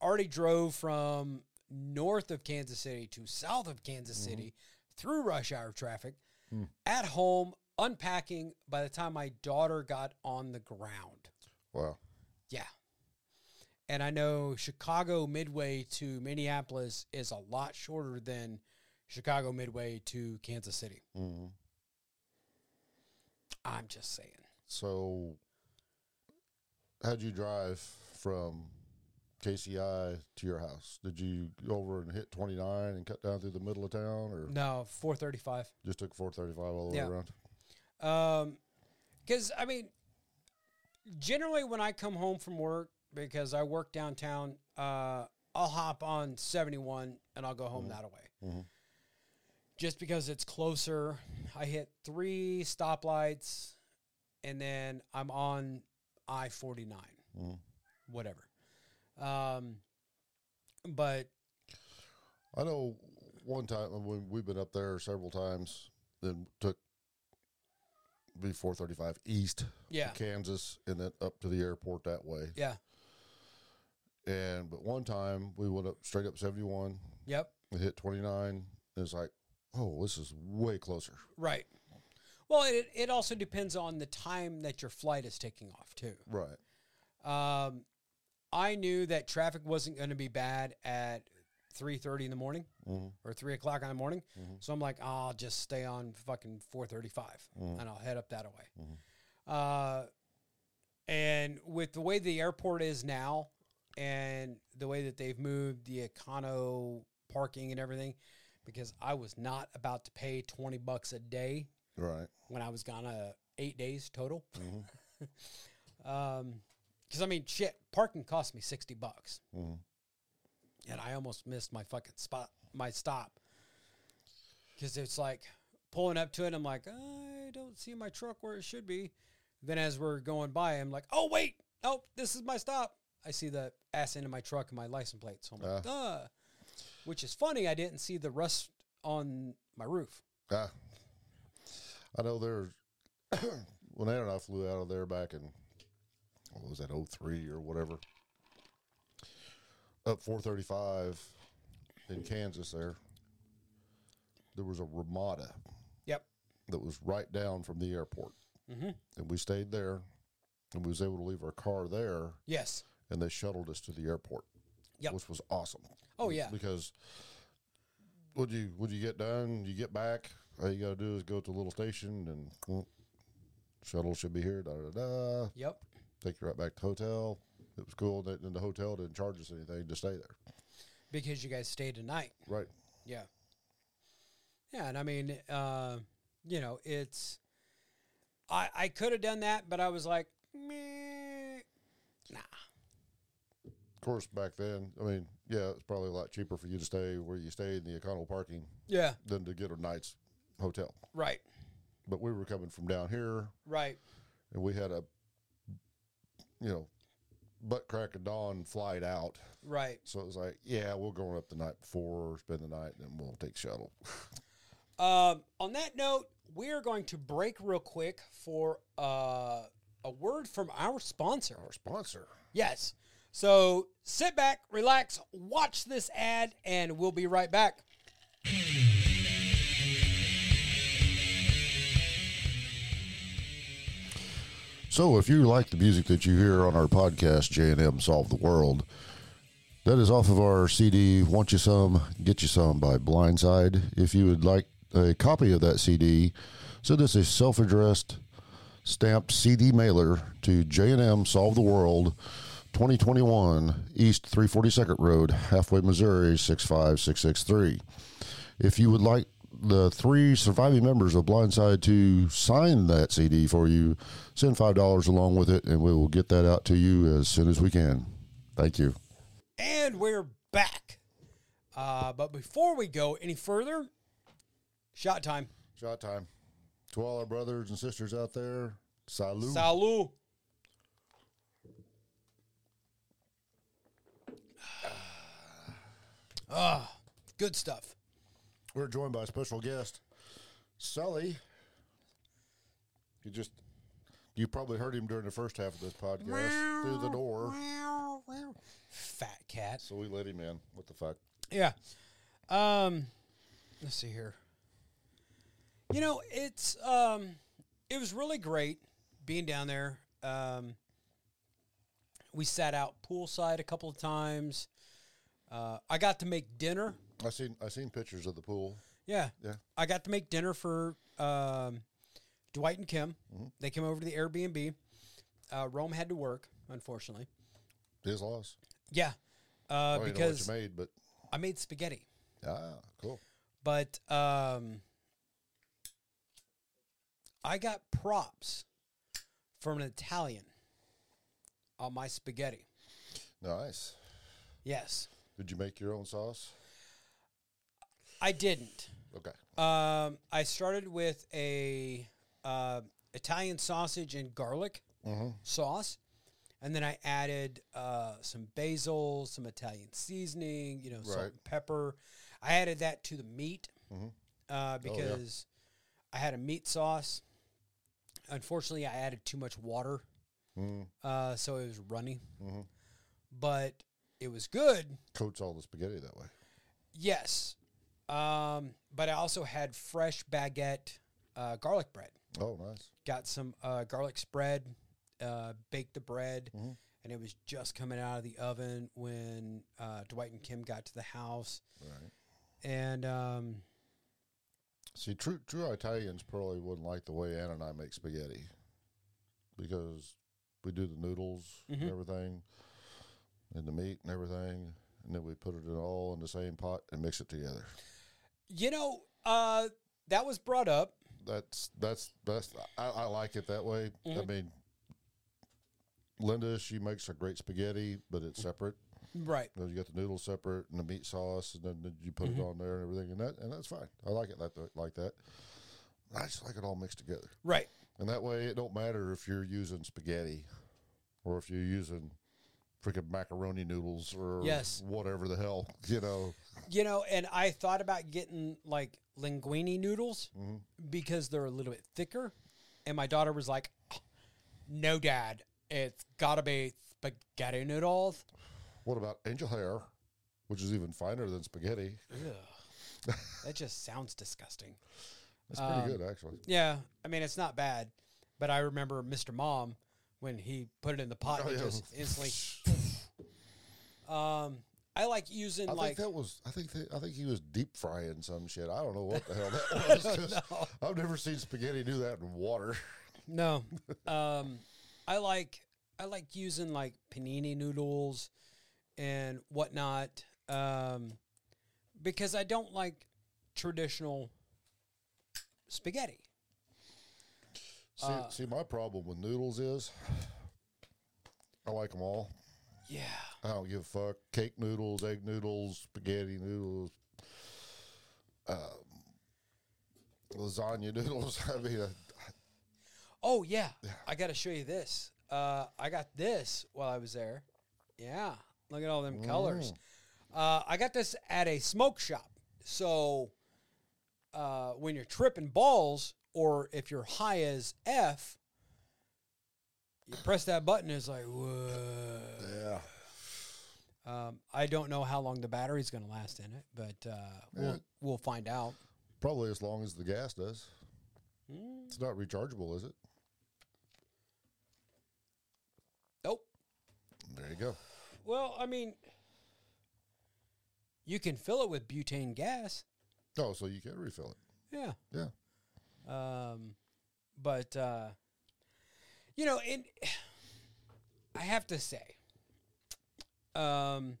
Already drove from north of Kansas City to south of Kansas mm-hmm. City through rush hour traffic. Hmm. At home, unpacking. By the time my daughter got on the ground, Wow. yeah. And I know Chicago Midway to Minneapolis is a lot shorter than Chicago Midway to Kansas City. hmm I'm just saying. So, how'd you drive from KCI to your house? Did you go over and hit 29 and cut down through the middle of town, or No, 435. just took 435 all the Yeah. way around? Um, because I mean, generally when I come home from work, because I work downtown, uh, I'll hop on 71 and I'll go home that way. Mhm. Just because it's closer, I hit three stoplights, and then I'm on I 49, Mhm. whatever. Um, but I know one time when we've been up there several times, then took B 435 east yeah, Kansas and then up to the airport that way. yeah, And but one time we went up straight up 71 yep. and hit 29. And it's like, oh, this is way closer. Right. Well, it, it also depends on the time that your flight is taking off, too. Right. Um, I knew that traffic wasn't going to be bad at 3.30 in the morning Mhm. or 3 o'clock in the morning. Mm-hmm. So I'm like, oh, I'll just stay on fucking 435 Mm-hmm. and I'll head up that way. Uh, and with the way the airport is now and the way that they've moved the econo parking and everything, because I was not about to pay 20 bucks a day Right. when I was gone uh, eight days total. Mm-hmm. [LAUGHS] um, because I mean, shit, parking cost me sixty bucks, Mhm. and I almost missed my fucking spot, my stop, because it's like pulling up to it. I'm like, I don't see my truck where it should be. Then as we're going by, I'm like, oh wait, oh this is my stop. I see the ass end of my truck and my license plate, so I'm like, duh. Which is funny. I didn't see the rust on my roof. Ah. I know there's [COUGHS] when Aaron and I flew out of there back in what was that 03 or whatever. Up 435 in Kansas there. There was a Ramada Yep. that was right down from the airport. Mm-hmm. And we stayed there and we was able to leave our car there Yes. and they shuttled us to the airport. Yep. Which was awesome. Oh yeah. Because would you would you get done, you get back, all you gotta do is go to the little station and well, shuttle should be here, da da da. Yep. Take you right back to the hotel. It was cool that and the hotel didn't charge us anything to stay there. Because you guys stayed a night. Right. Yeah. Yeah, and I mean, uh, you know, it's I I could have done that, but I was like, Meh, nah. Of course back then, I mean, yeah, it's probably a lot cheaper for you to stay where you stayed in the econo parking Yeah. than to get a night's hotel. Right. But we were coming from down here Right. and we had a, you know, butt crack of dawn flight out. Right. So it was like, yeah, we're going up the night before, spend the night, and then we'll take shuttle. [LAUGHS] Um, on that note, we are going to break real quick for uh, a word from our sponsor. Our sponsor. Yes. So sit back, relax, watch this ad, and we'll be right back. So, if you like the music that you hear on our podcast, J and M Solve the World, that is off of our CD. Want you some? Get you some by Blindside. If you would like a copy of that CD, send us a self-addressed stamped CD mailer to J and M Solve the World, 2021 East 342nd Road, Halfway, Missouri 65663. If you would like the three surviving members of Blindside to sign that CD for you, send five dollars along with it, and we will get that out to you as soon as we can. Thank you. And we're back. Uh, but before we go any further, shot time. Shot time. To all our brothers and sisters out there, salute. Salut. Ah, good stuff. We're joined by a special guest, Sully. You just, you probably heard him during the first half of this podcast through the door. Fat cat. So we let him in. What the fuck? Yeah. Um let's see here. You know, it's um it was really great being down there. Um we sat out poolside a couple of times. Uh, I got to make dinner. I seen I seen pictures of the pool. Yeah. Yeah. I got to make dinner for um, Dwight and Kim. They came over to the Airbnb. Uh, Rome had to work, unfortunately. His loss. Yeah. Uh, know because what you made, but I made spaghetti. ah, cool. but um, I got props from an Italian on my spaghetti. Nice. Yes, Did you make your own sauce? I didn't. Okay. Um, I started with a uh, Italian sausage and garlic Mm-hmm. sauce, and then I added uh, some basil, some Italian seasoning, you know, salt and pepper. I added that to the meat Mhm. uh, because I had a meat sauce. Unfortunately, I added too much water, Mm, uh, so it was runny, mhm. but it was good. Coats all the spaghetti that way. Yes, um, but I also had fresh baguette uh, garlic bread. Oh, nice. got some uh, garlic spread, uh, baked the bread, Mhm. and it was just coming out of the oven when uh, Dwight and Kim got to the house. Right. And um, See, true true Italians probably wouldn't like the way Ann and I make spaghetti because we do the noodles Mhm. and everything, and the meat and everything, and then we put it all in the same pot and mix it together. you know, uh, that was brought up. That's that's that's I, I like it that way. I Mhm. mean, Linda she makes a great spaghetti, but it's separate. Right. You, got the noodles separate and the meat sauce, and then, you put Mhm. it on there and everything, and that and that's fine. I like it like that. Like that. I just like it all mixed together. Right. And that way, it don't matter if you're using spaghetti or if you're using freaking macaroni noodles or Yes. whatever the hell, [LAUGHS] you know. You know, and I thought about getting like linguine noodles Mhm. because they're a little bit thicker. And my daughter was like, no, dad, it's got to be spaghetti noodles. What about angel hair, which is even finer than spaghetti? Ugh. that just sounds disgusting. [LAUGHS] That's pretty Um, good, actually. Yeah, I mean it's not bad, but I remember Mr. Mom when he put it in the pot, Oh, it yeah. just [LAUGHS] instantly. [LAUGHS] um, I like using I like think that was. I think that, I think he was deep frying some shit. I don't know what the hell that [LAUGHS] was. 'cause I've never seen spaghetti do that in water. no, um, I like I like using like panini noodles and whatnot, um, because I don't like traditional spaghetti. See, Uh, see, my problem with noodles is I like them all. Yeah, I don't give a fuck. Cake noodles, egg noodles, spaghetti noodles, um, lasagna [LAUGHS] noodles. I mean, uh, Oh yeah, I got to show you this. Uh, I got this while I was there. Yeah, look at all them colors. Uh, I got this at a smoke shop. So uh, when you're tripping balls, or if you're high as f, you press that button. It's like whoa. Yeah. Um, I don't know how long the battery's going to last in it, but uh, we'll Yeah. we'll find out. Probably as long as the gas does. Mm. It's not rechargeable, is it? Nope. There you go. Well, I mean, you can fill it with butane gas. Oh, so you can refill it. Yeah. Yeah. Um, but uh, you know, it. I have to say, um,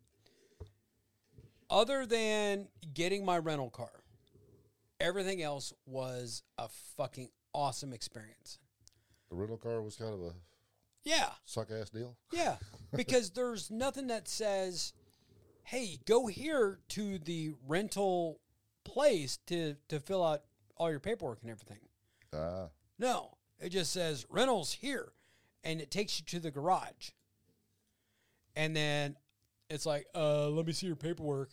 other than getting my rental car, everything else was a fucking awesome experience. The rental car was kind of a Yeah, suck ass deal. yeah, [LAUGHS] because there's nothing that says, "Hey, go here to the rental place to to fill out all your paperwork and everything." Ah. No, it just says rentals here, and it takes you to the garage. And then it's like, uh, let me see your paperwork.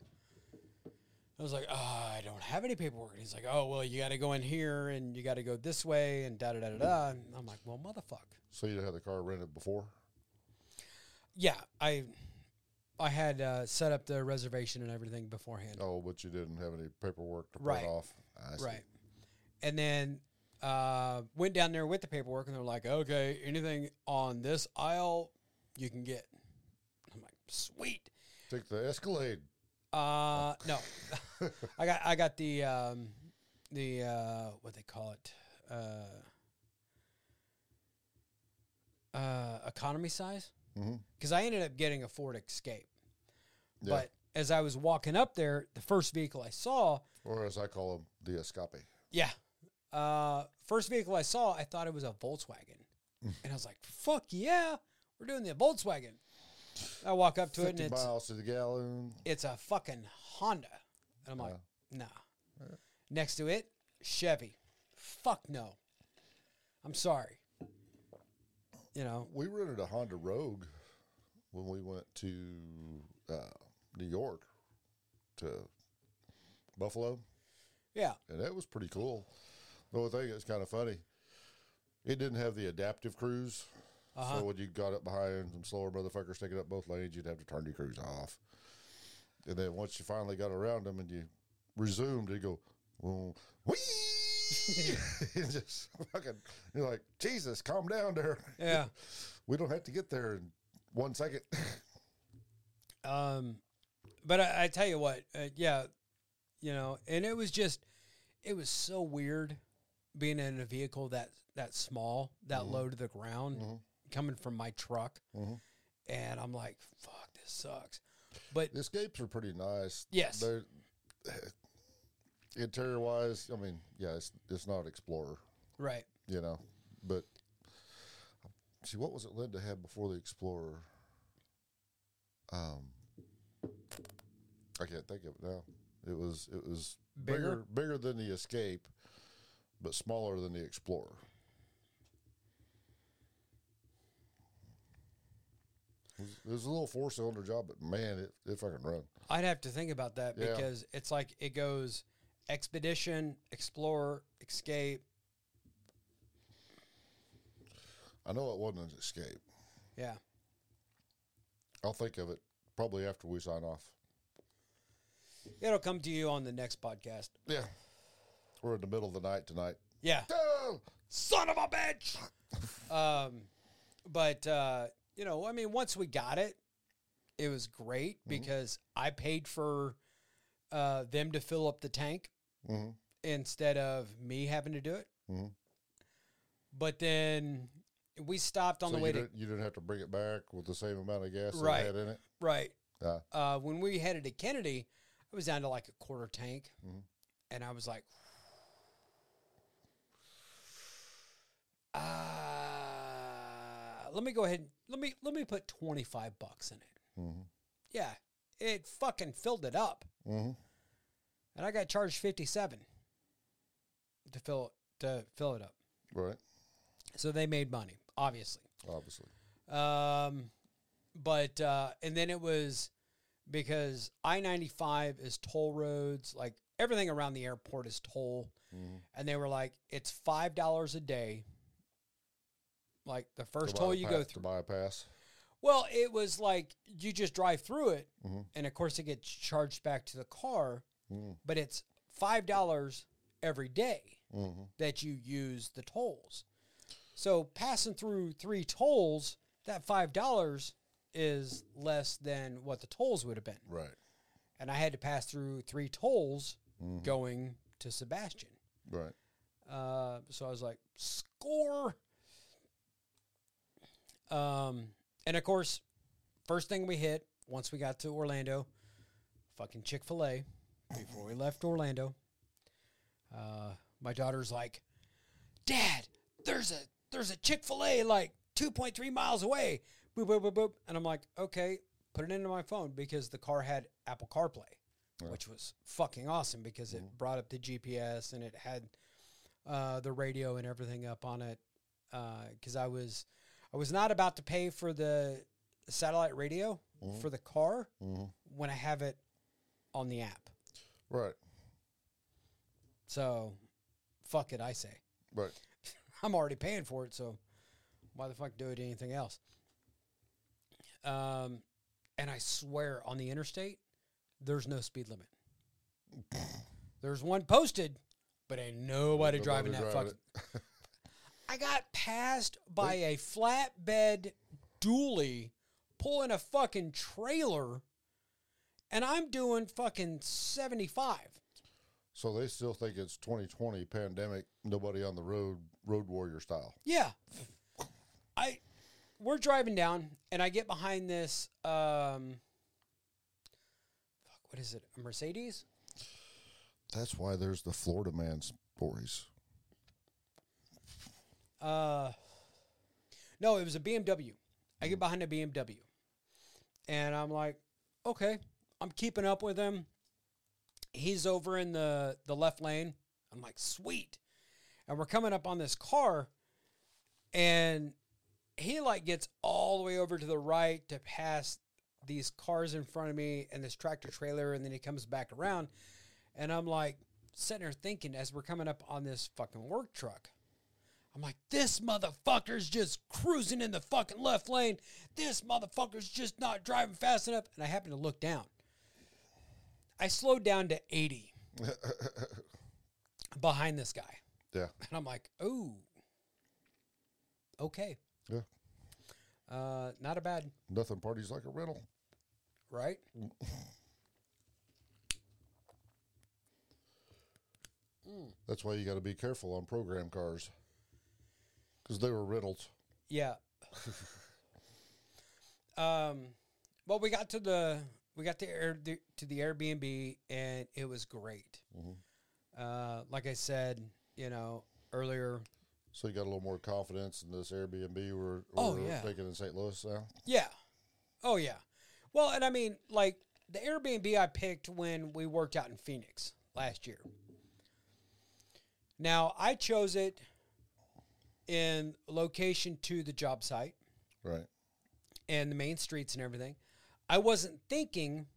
I was like, oh, I don't have any paperwork. And he's like, oh, well, you got to go in here and you got to go this way and da da da da da. And I'm like, well, motherfucker. So you had the car rented before? Yeah, I, I had uh, set up the reservation and everything beforehand. Oh, but you didn't have any paperwork to print Right. off. I see. Right. And then uh, went down there with the paperwork, and they're like, okay, anything on this aisle you can get. I'm like, sweet. Take the Escalade. Uh, no, [LAUGHS] I got I got the um, the uh, what they call it, uh, uh, economy size, because I ended up getting a Ford Escape. Yeah. But as I was walking up there, the first vehicle I saw, Or as I call them, the Escape. Yeah. Uh, first vehicle I saw, I thought it was a Volkswagen. and I was like, fuck yeah, we're doing the Volkswagen. I walk up to it and 50 it's, miles to the gallon. it's a fucking Honda. And I'm like, nah. Next to it, Chevy. Fuck no. I'm sorry. You know, We rented a Honda Rogue when we went to uh, New York to Buffalo, yeah. and that was pretty cool. The only thing that's kind of funny, it didn't have the adaptive cruise. Uh-huh. So when you got up behind some slower motherfuckers taking up both lanes, you'd have to turn your cruise off. And then once you finally got around them and you resumed, you go, well, whee! [LAUGHS] and just fucking, you're like, Jesus, calm down there. Yeah. [LAUGHS] We don't have to get there in one second. [LAUGHS] Um, but I, I tell you what, uh, yeah, you know, and it was just, it was so weird being in a vehicle that that small, that low to the ground, coming from my truck, Mhm. and I'm like, fuck, this sucks. But the escapes are pretty nice. Yes. They're interior wise, I mean, yeah, it's it's not Explorer, right, you know. But see what was it Linda had before the Explorer? Um I can't think of it now. It was it was Bigger? bigger bigger than the Escape, but smaller than the Explorer. It was, a little four cylinder job, but man, it, it fucking run. I'd have to think about that Yeah. because it's like it goes expedition, explorer, escape. I know it wasn't an escape. Yeah, I'll think of it probably after we sign off. it'll come to you on the next podcast. Yeah. We're in the middle of the night tonight. Yeah. Oh, son of a bitch. um, but uh, you know, I mean, once we got it, it was great because I paid for uh, them to fill up the tank Mhm. instead of me having to do it. Mhm. But then we stopped on so the way you to didn't, you didn't have to bring it back with the same amount of gas Right. that had in it? right. Yeah. Uh, when we headed to Kennedy, I was down to like a quarter tank, Mhm. and I was like, uh, let me go ahead. and- Let me let me put twenty five bucks in it. Mm-hmm. Yeah, it fucking filled it up, Mm-hmm. and I got charged fifty seven to fill to fill it up. Right. So they made money, obviously. Obviously. Um, but uh, and then it was because I ninety five is toll roads, like everything around the airport is toll, Mhm. and they were like, it's five dollars a day. Like the first To toll you go through. buy a pass. Well, it was like you just drive through it, Mhm. and of course it gets charged back to the car, Mm. but it's five dollars every day hmm that you use the tolls. So passing through three tolls, that five dollars is less than what the tolls would have been. Right. And I had to pass through three tolls Mhm. going to Sebastian. Right. Uh, so I was like, score. Um, and of course, first thing we hit once we got to Orlando, fucking Chick Fil A. Before we left Orlando, uh, my daughter's like, "Dad, there's a there's a Chick Fil A like 2.3 miles away." Boop boop boop boop, and I'm like, "Okay." Put it into my phone because the car had Apple CarPlay, Yeah. which was fucking awesome because it brought up the GPS and it had uh, the radio and everything up on it because I was I was not about to pay for the satellite radio Mhm. for the car hmm when I have it on the app. Right. So, fuck it, I say. Right. [LAUGHS] I'm already paying for it, so why the fuck do it anything else? Um, and I swear on the interstate, there's no speed limit. [LAUGHS] there's one posted, but ain't nobody driving that fucking. [LAUGHS] I got passed by a flatbed dually pulling a fucking trailer, and I'm doing fucking 75. So they still think it's 2020 pandemic, nobody on the road, road warrior style. Yeah. I we're driving down and I get behind this um fuck what is it? A Mercedes? That's why there's the Florida man stories. Uh No, it was a BMW. I get behind a BMW. And I'm like, "Okay, I'm keeping up with him." He's over in the the left lane. I'm like, "Sweet." And we're coming up on this car and he like gets all the way over to the right to pass these cars in front of me and this tractor trailer and then he comes back around and I'm like sitting there thinking as we're coming up on this fucking work truck I'm like this motherfucker's just cruising in the fucking left lane this motherfucker's just not driving fast enough and I happen to look down I slowed down to 80 [LAUGHS] behind this guy Yeah. and I'm like ooh okay Yeah. uh not a bad Nothing parties like a rental. right? [LAUGHS] That's why you got to be careful on program cars. Because they were rentals. Yeah. [LAUGHS] um, well, we got to the we got to air the, to the Airbnb and it was great. Mhm. Uh, like I said, you know earlier, So you got a little more confidence in this Airbnb we're, Oh, we're yeah. taking in St. Louis now. yeah, oh yeah. Well, and I mean, like the Airbnb I picked when we worked out in Phoenix last year. Now I chose it in location to the job site. Right. and the main streets and everything. I wasn't thinking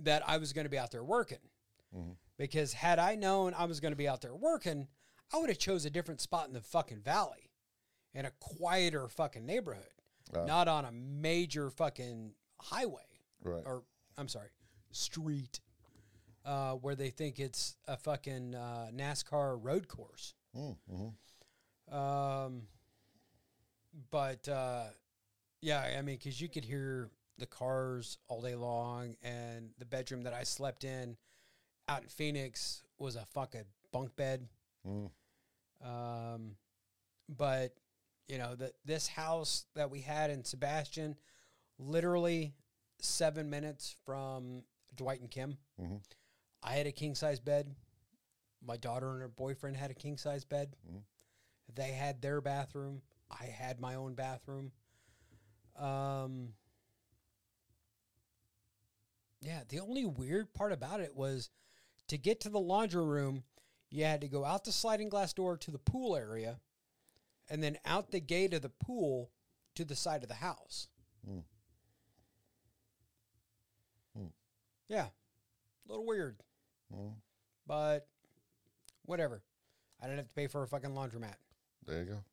that I was going to be out there working Mhm. because had I known I was going to be out there working, I would have chose a different spot in the fucking valley, in a quieter fucking neighborhood, Ah. not on a major fucking highway Right. or I'm sorry, street, uh, where they think it's a fucking uh, NASCAR road course. Mm, hmm Um, but uh, yeah, I mean, because you could hear the cars all day long, and the bedroom that I slept in out in Phoenix was a fucking bunk bed. Mm. Um, but you know, the this house that we had in Sebastian, literally seven minutes from Dwight and Kim. Mhm. I had a king size bed. My daughter and her boyfriend had a king size bed. Mhm. They had their bathroom. I had my own bathroom. Um, yeah, the only weird part about it was to get to the laundry room, you had to go out the sliding glass door to the pool area, and then out the gate of the pool to the side of the house. Hmm. Hmm. Yeah, a little weird, Hmm. but whatever. I didn't have to pay for a fucking laundromat. There you go.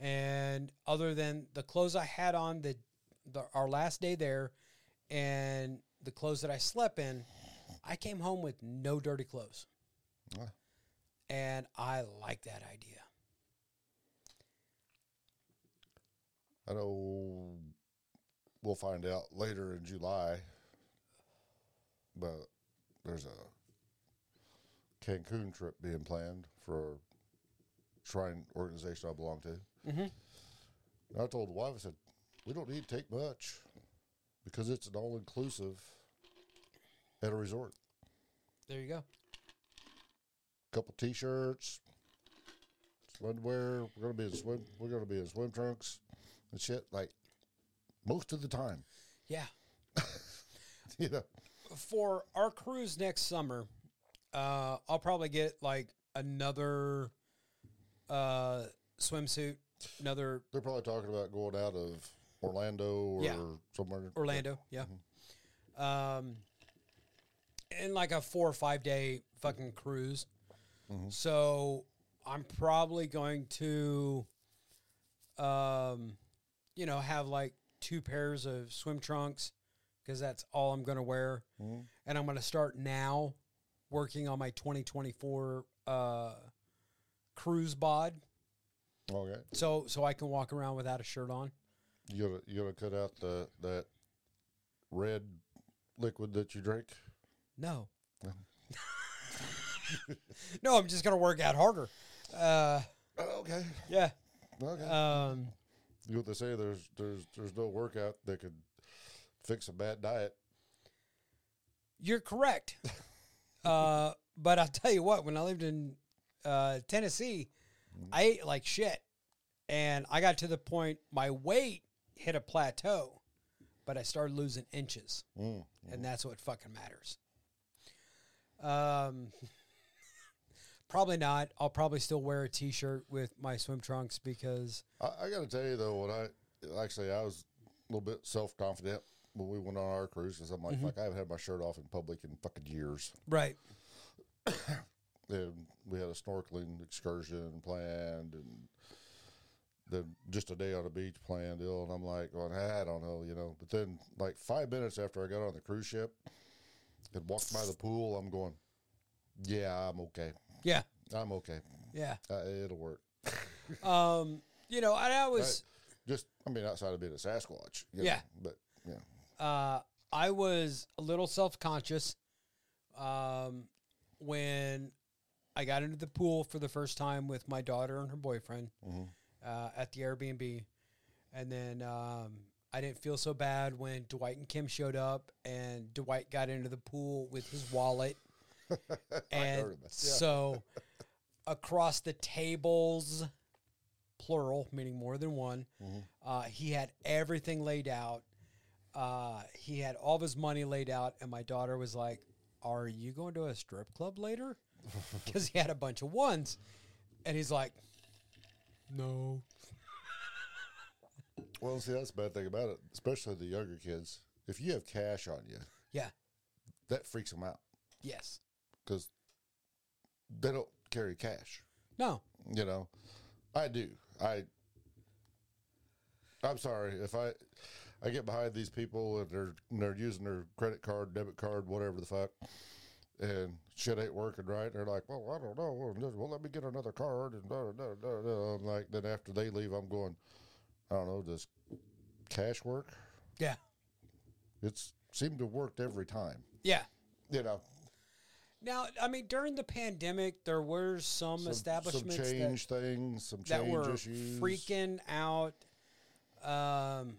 And other than the clothes I had on the, the our last day there, and the clothes that I slept in, I came home with no dirty clothes, Ah. and I like that idea. I know we'll find out later in July, but there's a Cancun trip being planned for shrine organization I belong to. Mhm. And I told the wife, I said, we don't need to take much because it's an all inclusive at a resort. There you go. couple t-shirts, swimwear. We're gonna be in swim. We're gonna be in swim trunks and shit. Like most of the time, Yeah. [LAUGHS] you know. For our cruise next summer, uh, I'll probably get like another uh, swimsuit, another They're probably talking about going out of Orlando or Yeah. somewhere. Orlando, yeah. Um, and like a four or five day fucking cruise. So I'm probably going to, um, you know, have like two pairs of swim trunks because that's all I'm going to wear. Mhm. And I'm going to start now working on my 2024 uh, cruise bod. Okay, So, so I can walk around without a shirt on. you gotta you gotta cut out the that red liquid that you drink. No. No. [LAUGHS] no, I'm just gonna work out harder. Uh, Oh, okay, yeah. okay. Um, you know what they say? There's there's there's no workout that could fix a bad diet. you're correct. [LAUGHS] uh, but I'll tell you what, when I lived in uh, Tennessee, I ate like shit, and I got to the point my weight hit a plateau, but I started losing inches, Mm. and that's what fucking matters. Um. [LAUGHS] Probably not. I'll probably still wear a t-shirt with my swim trunks because I, I got to tell you though, when I actually I was a little bit self confident when we went on our cruise because I'm like, fuck, I haven't had my shirt off in public in fucking years. right. [COUGHS] And we had a snorkeling excursion planned, and then just a day on the beach planned. Ill, and I'm like, going, I don't know, you know. But then, like five minutes after I got on the cruise ship and walked by the pool, I'm going, yeah, I'm okay. Yeah. I'm okay. Yeah. Uh, it'll work. [LAUGHS] Um. You know, and I was. Just, I mean, outside of being a Sasquatch. Yeah. know, but yeah. uh, I was a little self conscious um, when I got into the pool for the first time with my daughter and her boyfriend Mhm. uh, at the Airbnb. And then um, I didn't feel so bad when Dwight and Kim showed up and Dwight got into the pool with his wallet. [LAUGHS] and heard of that, yeah. so across the tables, plural, meaning more than one, Mm-hmm. uh, he had everything laid out. Uh, he had all of his money laid out, and my daughter was like, "Are you going to a strip club later?" [LAUGHS] Because he had a bunch of ones, and he's like, "No." Well, see, that's the bad thing about it, especially the younger kids. If you have cash on you, Yeah. that freaks them out Yes. because they don't carry cash. No. You know, I do. I. I'm sorry if I, I get behind these people and they're and they're using their credit card, debit card, whatever the fuck, and shit ain't working right. They're like, well, I don't know. Well, let me get another card and da, da, da, da. I'm like, then after they leave, I'm going, I don't know, does cash work? Yeah. It's seemed to worked every time. Yeah. You know, Now, I mean, during the pandemic, there were some, some, establishments some that- things, some that were issues. freaking out. Um,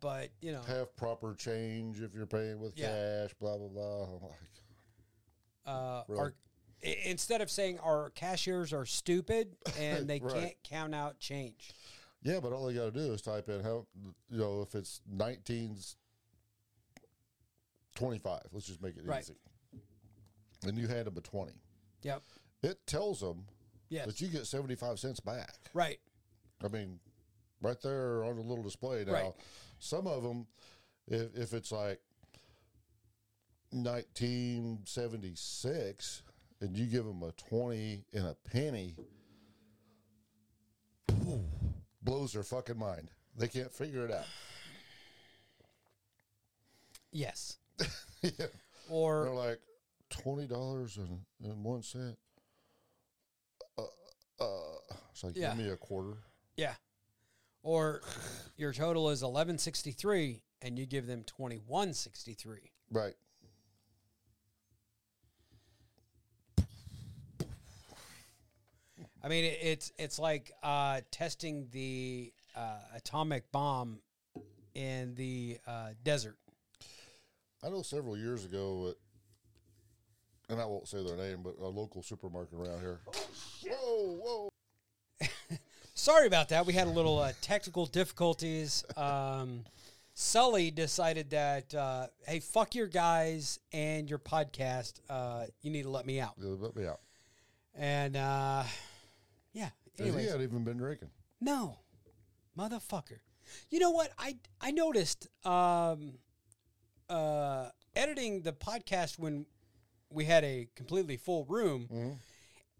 but you know, have proper change if you're paying with Yeah. cash, blah blah blah. I'm like, uh, Really? our instead of saying our cashiers are stupid [LAUGHS] and they Right. can't count out change. yeah, but all they got to do is type in how you know if it's 19's 25. Let's just make it Right. easy. And you hand them a 20. Yep. It tells them Yes. that you get 75 cents back. Right. I mean, right there on the little display. Now, Right. some of them, if, if it's like 1976 and you give them a 20 and a penny, [SIGHS] blows their fucking mind. They can't figure it out. Yes. [LAUGHS] yeah. Or They're like twenty dollars and, and one cent. Uh, uh, it's like Yeah. give me a quarter. yeah. Or your total is eleven sixty three and you give them twenty one sixty three. Right. I mean, it, it's it's like uh, testing the uh, atomic bomb in the uh, desert. I know several years ago, at, and I won't say their name, but a local supermarket around here. Oh, whoa, whoa! [LAUGHS] Sorry about that. We had a little uh, technical difficulties. Um, Sully decided that, uh, hey, fuck your guys and your podcast. Uh, you need to let me out. Let me out. And uh, yeah. 'Cause Anyways, he hadn't even been drinking. no, motherfucker. You know what? I I noticed um, uh, editing the podcast when we had a completely full room.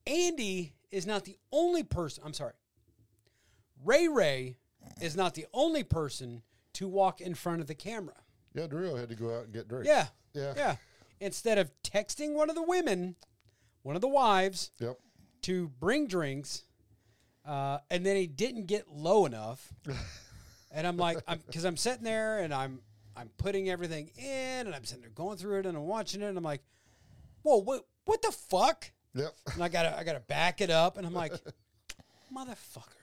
Andy is not the only person. I'm sorry. Ray Ray is not the only person to walk in front of the camera. Yeah, Drew had to go out and get drinks. Yeah. Yeah. Yeah. Instead of texting one of the women, one of the wives, Yep. to bring drinks, uh, and then he didn't get low enough. [LAUGHS] and I'm like, I'm because I'm sitting there and I'm I'm putting everything in, and I'm sitting there going through it, and I'm watching it, and I'm like, whoa, what what the fuck? Yep. And I gotta I gotta back it up, and I'm like, [LAUGHS] motherfucker.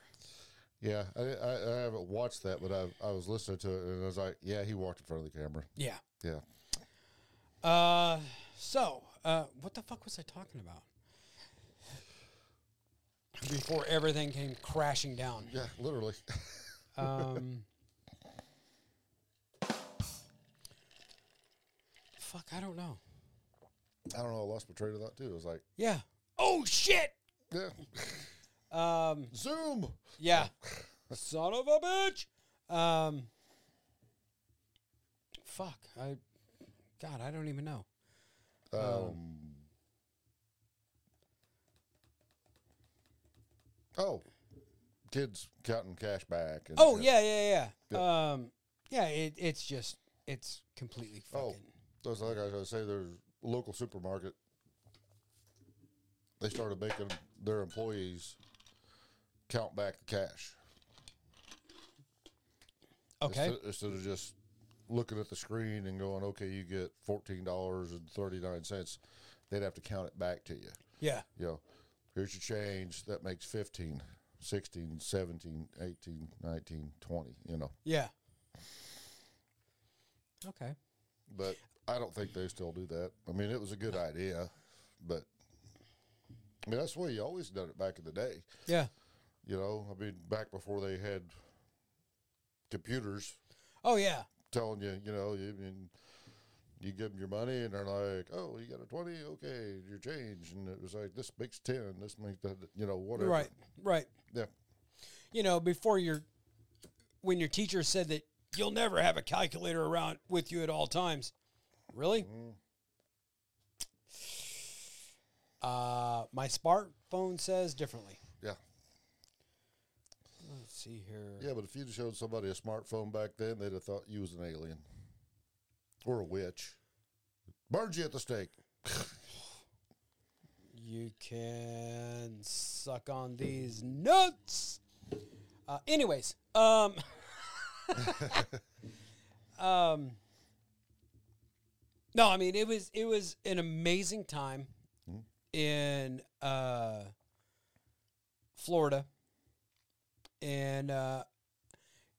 Yeah, I, I, I haven't watched that, but I I was listening to it and I was like, yeah, he walked in front of the camera. Yeah. Yeah. Uh, so uh, what the fuck was I talking about? Before everything came crashing down. Yeah, literally. Um, [LAUGHS] fuck, I don't know. I don't know. I lost my train of thought too. It was like, Yeah. Oh shit. yeah, Um, Zoom. yeah. Son of a bitch. Um, fuck. I. God, I don't even know. Um, oh, kids counting cash back. And Oh shit. yeah, yeah, yeah. Um, yeah. It, it's just it's completely Oh. fucking. That's like I say, there's local supermarket. They started making their employees count back the cash. Okay. Instead, instead of just looking at the screen and going, okay, you get fourteen dollars and thirty nine cents," they'd have to count it back to you. Yeah. You know, here's your change. That makes 15, 16, 17, 18, 19, 20, you know. Yeah. Okay. But I don't think they still do that. I mean, it was a good idea, but I mean, that's the way you always done it back in the day. Yeah. You know, I mean, back before they had computers Oh yeah. telling you, you know, you mean you give them your money and they're like, oh, you got a 20? Okay, your change. And it was like, this makes 10, this makes that, you know, whatever. Right. Right. Yeah. you know, before your when your teacher said that you'll never have a calculator around with you at all times. Really? Mm. Uh, my smartphone says differently. Yeah. Let's see here. Yeah, but if you'd showed somebody a smartphone back then, they'd have thought you was an alien or a witch. Burned you at the stake. You can suck on these nuts. Uh, anyways, um, [LAUGHS] um, no, I mean it was it was an amazing time in uh, Florida, and uh,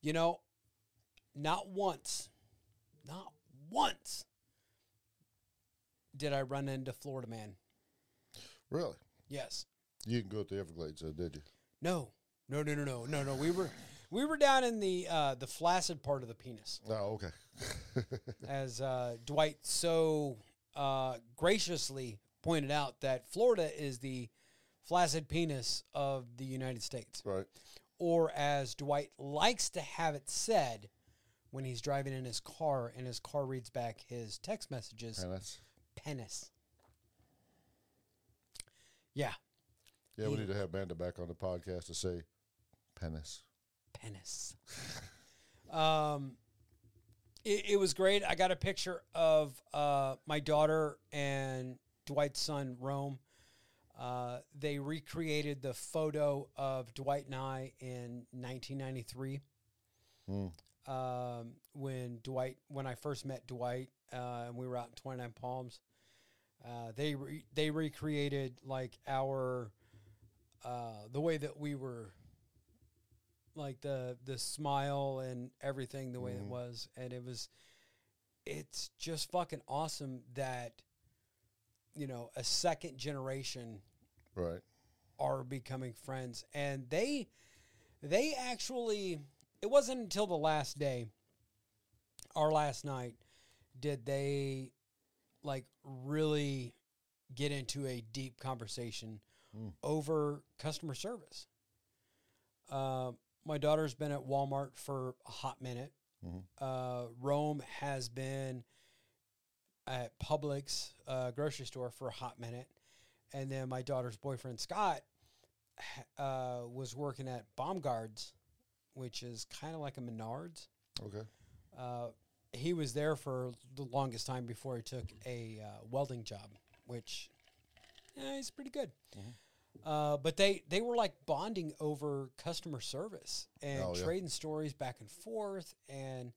you know, not once, not once did I run into Florida man. Really? Yes. You can go to the Everglades, uh, did you? No, no, no, no, no, no, no. We were we were down in the uh, the flaccid part of the penis, Oh, okay. [LAUGHS] as uh, Dwight so uh, graciously pointed out that Florida is the flaccid penis of the United States. right. or as Dwight likes to have it said when he's driving in his car and his car reads back his text messages, Penis. penis. Yeah, Yeah, we He- need to have Banda back on the podcast to say penis. penis. [LAUGHS] um, it, it was great. I got a picture of uh, my daughter and Dwight's son, Rome. Uh, they recreated the photo of Dwight and I in 1993 Mm. Um, when Dwight, when I first met Dwight, uh, and we were out in 29 Palms. Uh, they re- they recreated like our uh, the way that we were like the the smile and everything the way it Mhm. was and it was it's just fucking awesome that you know a second generation Right. are becoming friends and they they actually it wasn't until the last day our last night did they like really get into a deep conversation Mm. over customer service uh, my daughter's been at walmart for a hot minute Mhm. uh, rome has been at publix uh, grocery store for a hot minute and then my daughter's boyfriend Scott uh, was working at Bomb Baumgart's, which is kind of like a Menards. Okay. Uh, he was there for the longest time before he took a uh, welding job, which yeah, he's pretty good. Mhm. Uh, but they they were like bonding over customer service and Oh, yeah. trading stories back and forth, and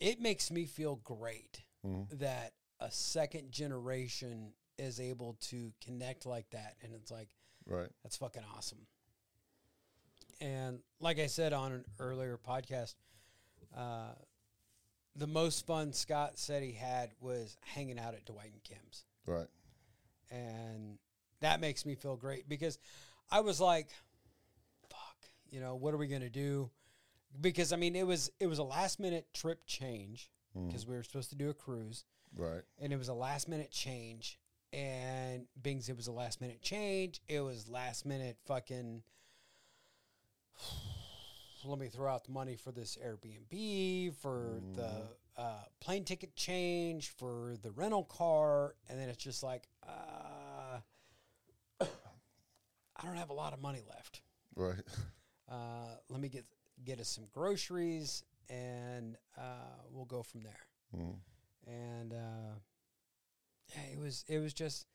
it makes me feel great Mhm. that a second generation is able to connect like that and it's like Right. that's fucking awesome and like i said on an earlier podcast uh, the most fun scott said he had was hanging out at dwight and kim's Right. and that makes me feel great because I was like, "Fuck," you know, what are we gonna do? Because I mean, it was it was a last minute trip change because we were supposed to do a cruise, Right. and it was a last minute change. And Bings, it was a last minute change. It was last minute fucking. [SIGHS] Let me throw out the money for this Airbnb, for the uh, plane ticket change, for the rental car, and then it's just like, uh, [COUGHS] I don't have a lot of money left. Right. [LAUGHS] Uh, let me get get us some groceries, and uh, we'll go from there Mhm. and uh, yeah, it was it was just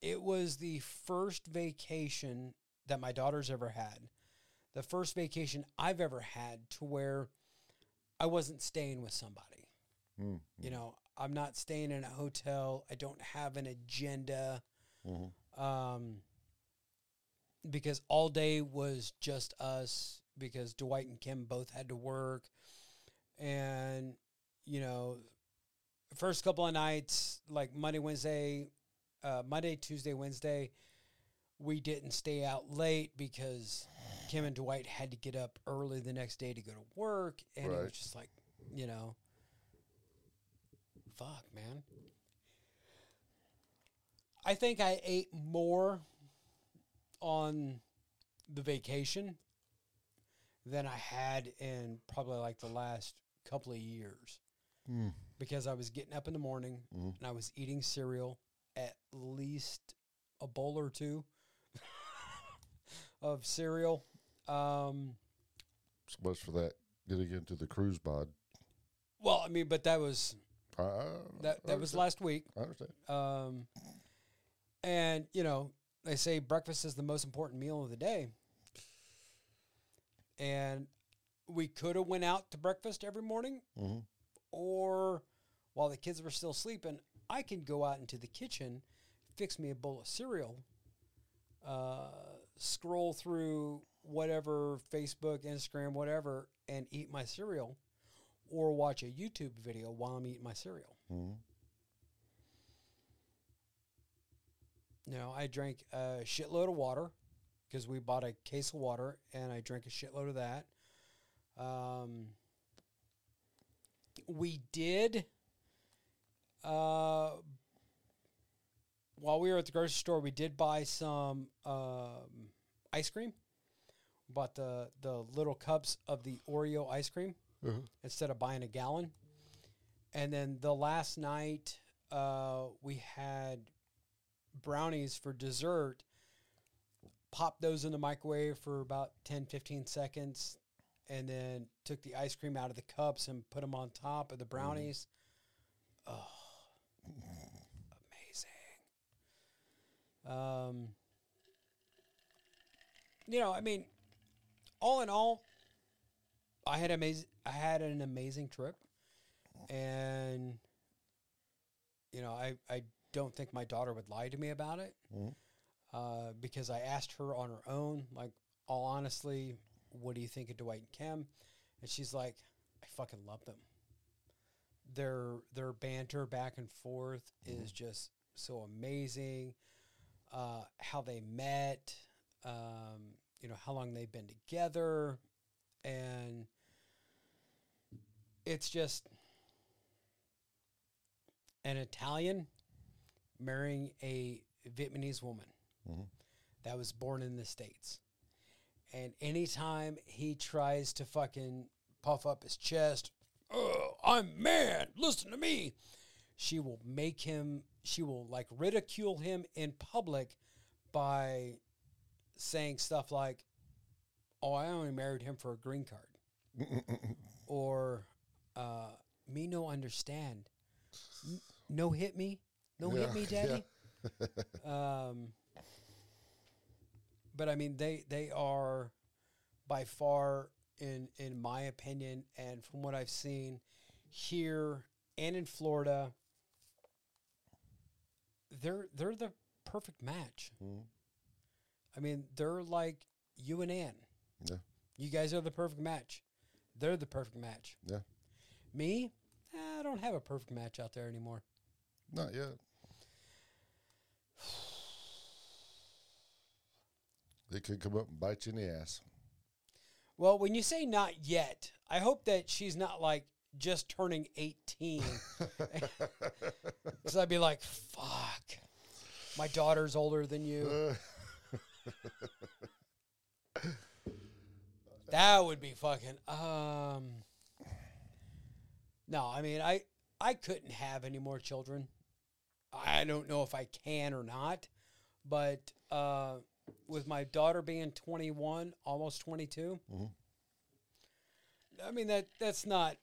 it was the first vacation that my daughter's ever had, the first vacation I've ever had to where I wasn't staying with somebody. Mm. You know, I'm not staying in a hotel. I don't have an agenda. Mhm. Um, because all day was just us because Dwight and Kim both had to work. And, you know, first couple of nights, like Monday, Wednesday, uh, Monday, Tuesday, Wednesday, we didn't stay out late because Kim and Dwight had to get up early the next day to go to work. And it was just like, you know, fuck, man. I think I ate more on the vacation than I had in probably like the last couple of years Mm. because I was getting up in the morning Mhm. and I was eating cereal at least a bowl or two of cereal. Um, So much for that. Getting into the cruise bod. well, I mean, but that was I, that that was last week. I understand. Um, and you know, they say breakfast is the most important meal of the day. And we could have went out to breakfast every morning, hmm or while the kids were still sleeping, I can go out into the kitchen, fix me a bowl of cereal, uh, scroll through whatever Facebook, Instagram, whatever, and eat my cereal, or watch a YouTube video while I'm eating my cereal. hmm You I drank a shitload of water because we bought a case of water and I drank a shitload of that. Um, we did, uh, while we were at the grocery store, we did buy some um, ice cream. Bought the the little cups of the Oreo ice cream Uh-huh. instead of buying a gallon. And then the last night, uh, we had brownies for dessert. Popped those in the microwave for about 10, 15 seconds. And then took the ice cream out of the cups and put them on top of the brownies. Oh, amazing. Um, you know, I mean, all in all, I had amazing. I had an amazing trip, and you know, I I don't think my daughter would lie to me about it, Mhm. uh, because I asked her on her own, like, all honestly, what do you think of Dwight and Kim? And she's like, I fucking love them. Their their banter back and forth is just so amazing. Uh, how they met, um, you know, how long they've been together, and it's just an Italian marrying a Vietnamese woman Mhm. that was born in the States. And anytime he tries to fucking puff up his chest, oh, I'm man, listen to me, she will make him, she will like ridicule him in public by saying stuff like, oh, I only married him for a green card. [LAUGHS] or, uh, me no understand. No hit me. No hit Yeah, me, yeah. daddy. [LAUGHS] um, but I mean, they they are by far, in in my opinion, and from what I've seen here and in Florida, they're they're the perfect match. Mhm. I mean, they're like you and Ann. Yeah. You guys are the perfect match. They're the perfect match. Yeah. Me, I don't have a perfect match out there anymore. Not yet. They could come up and bite you in the ass. Well, when you say not yet, I hope that she's not like just turning 18. [LAUGHS] Because I'd be like, fuck, my daughter's older than you. That would be fucking. Um, no, I mean, I I couldn't have any more children. I don't know if I can or not, but uh, with my daughter being 21, almost 22, Mhm. I mean that that's not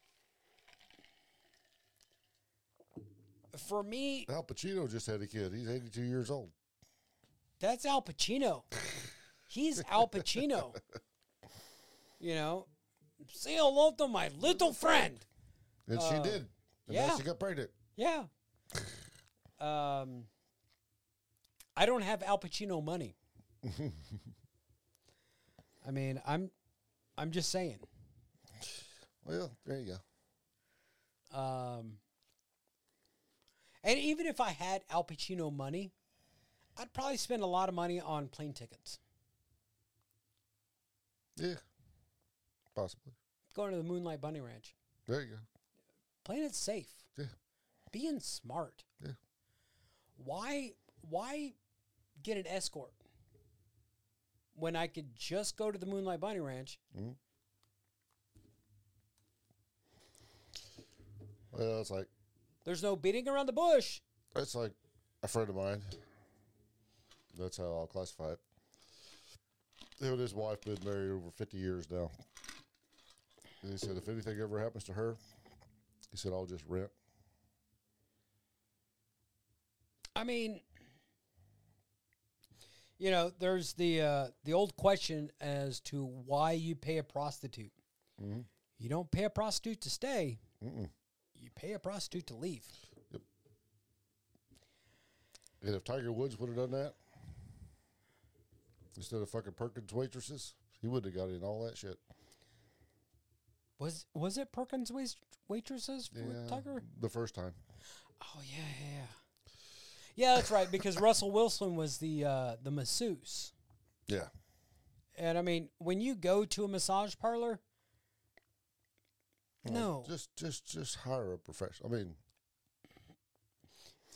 for me. Al Pacino just had a kid. He's 82 years old. That's Al Pacino. He's Al Pacino. [LAUGHS] You know, say hello to my little friend. And she Uh, did. And yeah. now she got pregnant. Yeah. Um, I don't have Al Pacino money. [LAUGHS] I mean, I'm, I'm just saying. Well, there you go. Um, and even if I had Al Pacino money, I'd probably spend a lot of money on plane tickets, Yeah. Possibly. going to the Moonlight Bunny Ranch, There you go. playing it safe, Yeah. being smart. Yeah. Why, why get an escort when I could just go to the Moonlight Bunny Ranch? Mhm. Well, it's like There's no beating around the bush. it's like a friend of mine. That's how I'll classify it. Him and his wife been married over fifty years now. And he said if anything ever happens to her, he said I'll just rent. I mean, you know, there's the uh, the old question as to why you pay a prostitute. Mhm. You don't pay a prostitute to stay. Mm-mm. Pay a prostitute to leave. Yep. And if Tiger Woods would have done that instead of fucking Perkins waitresses, he would have got in all that shit. Was was it Perkins wait- waitresses for Yeah, Tucker? the first time. Oh yeah, yeah, yeah. Yeah, that's right. Because [LAUGHS] Russell Wilson was the uh, the masseuse, Yeah, and I mean, when you go to a massage parlor, No, just just just hire a professional. I mean,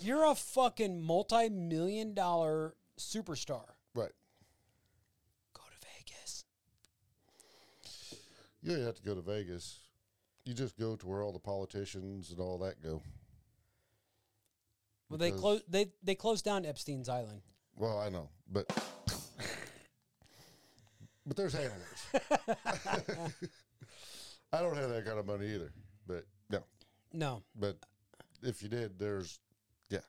you're a fucking multi-million dollar superstar. right? Go to Vegas. You don't have to go to Vegas. You just go to where all the politicians and all that go. Well, they Because- closed. They they closed down Epstein's Island. Well, I know, but [LAUGHS] but there's handlers. [LAUGHS] [LAUGHS] I don't have that kind of money either. But no, No. but if you did, there's yeah.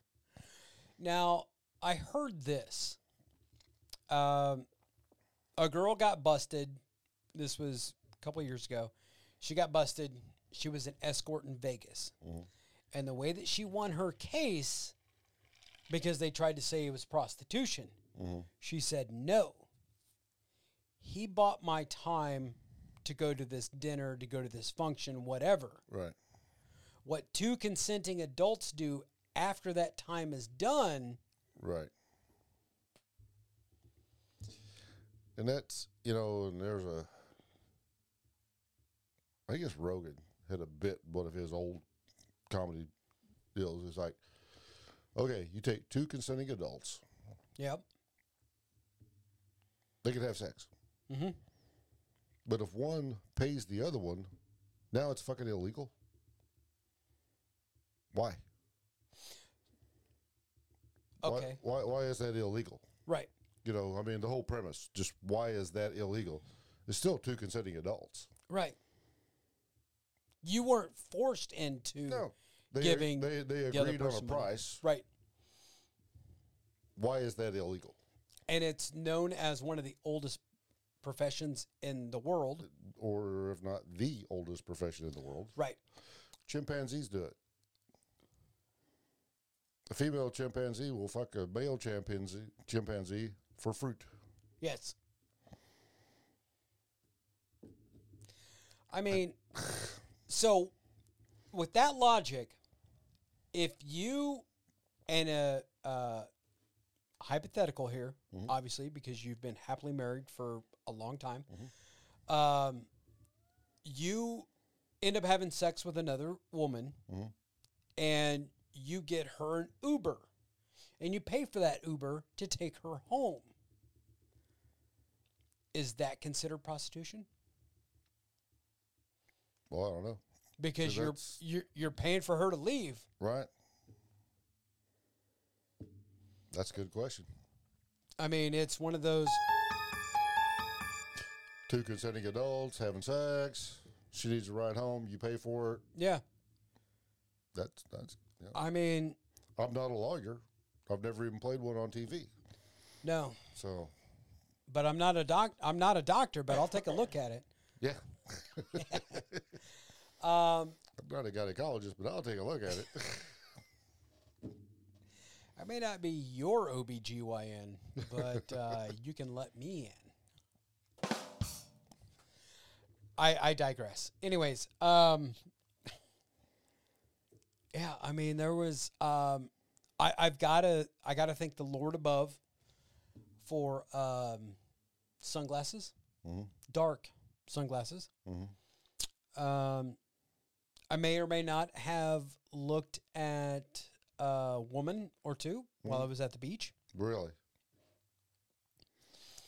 Now I heard this. Um, a girl got busted. This was a couple years ago. She got busted. She was an escort in Vegas, and the way that she won her case, because they tried to say it was prostitution, she said no. He bought my time to go to this dinner, to go to this function, whatever. Right. What two consenting adults do after that time is done Right. And that's you know, and there's a I guess Rogan had a bit one of his old comedy deals. It's like, okay, you take two consenting adults, Yep. they can have sex. Mm-hmm. But if one pays the other one, now it's fucking illegal. Why? Why- Okay. Why, why, is that illegal? Right. You know, I mean, the whole premise, just why is that illegal? It's still two consenting adults. Right. You weren't forced into. No. They, Giving they, they the other agreed on a person money. price. Right. Why is that illegal? And it's known as one of the oldest professions in the world. Or if not the oldest profession in the world. Right. Chimpanzees do it. A female chimpanzee will fuck a male chimpanzee chimpanzee for fruit. Yes. I mean, so with that logic, if you and a uh, hypothetical here, obviously, because you've been happily married for a long time, um, you end up having sex with another woman, and you get her an Uber, and you pay for that Uber to take her home. Is that considered prostitution? Well, I don't know. Because you're you're you're paying for her to leave. Right? That's a good question. I mean, it's one of those. Two consenting adults having sex. She needs a ride home. You pay for it. Yeah, That's that's. Yeah. I mean, I'm not a lawyer. I've never even played one on TV. no, So but I'm not a doc. I'm not a doctor, but I'll take a look at it. yeah, [LAUGHS] Um, I'm not a gynecologist, but I'll take a look at it. [LAUGHS] I may not be your OBGYN, but uh, you can let me in. I I digress. Anyways, um, yeah, I mean there was um, I I've got to I got to thank the Lord above for um, sunglasses, Mhm. dark sunglasses. Mhm. Um, I may or may not have looked at a woman or two while I was at the beach. really,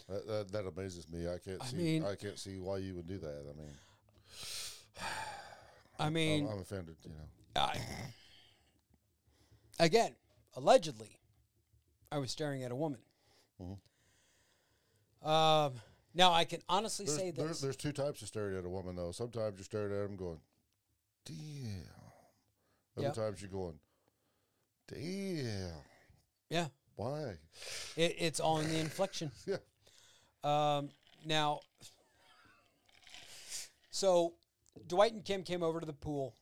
that, that that amazes me. I can't I see. mean- I can't see why you would do that. I mean, I mean, I'm, I'm offended. You know. I, again, allegedly, I was staring at a woman. Um, now I can honestly There's, say this. there's two types of staring at a woman though. Sometimes you're staring at them going, "Damn." Other times you're going, "Damn." yeah, Why? it, it's all in the inflection. [LAUGHS] Yeah. Um, now, so Dwight and Kim came over to the pool,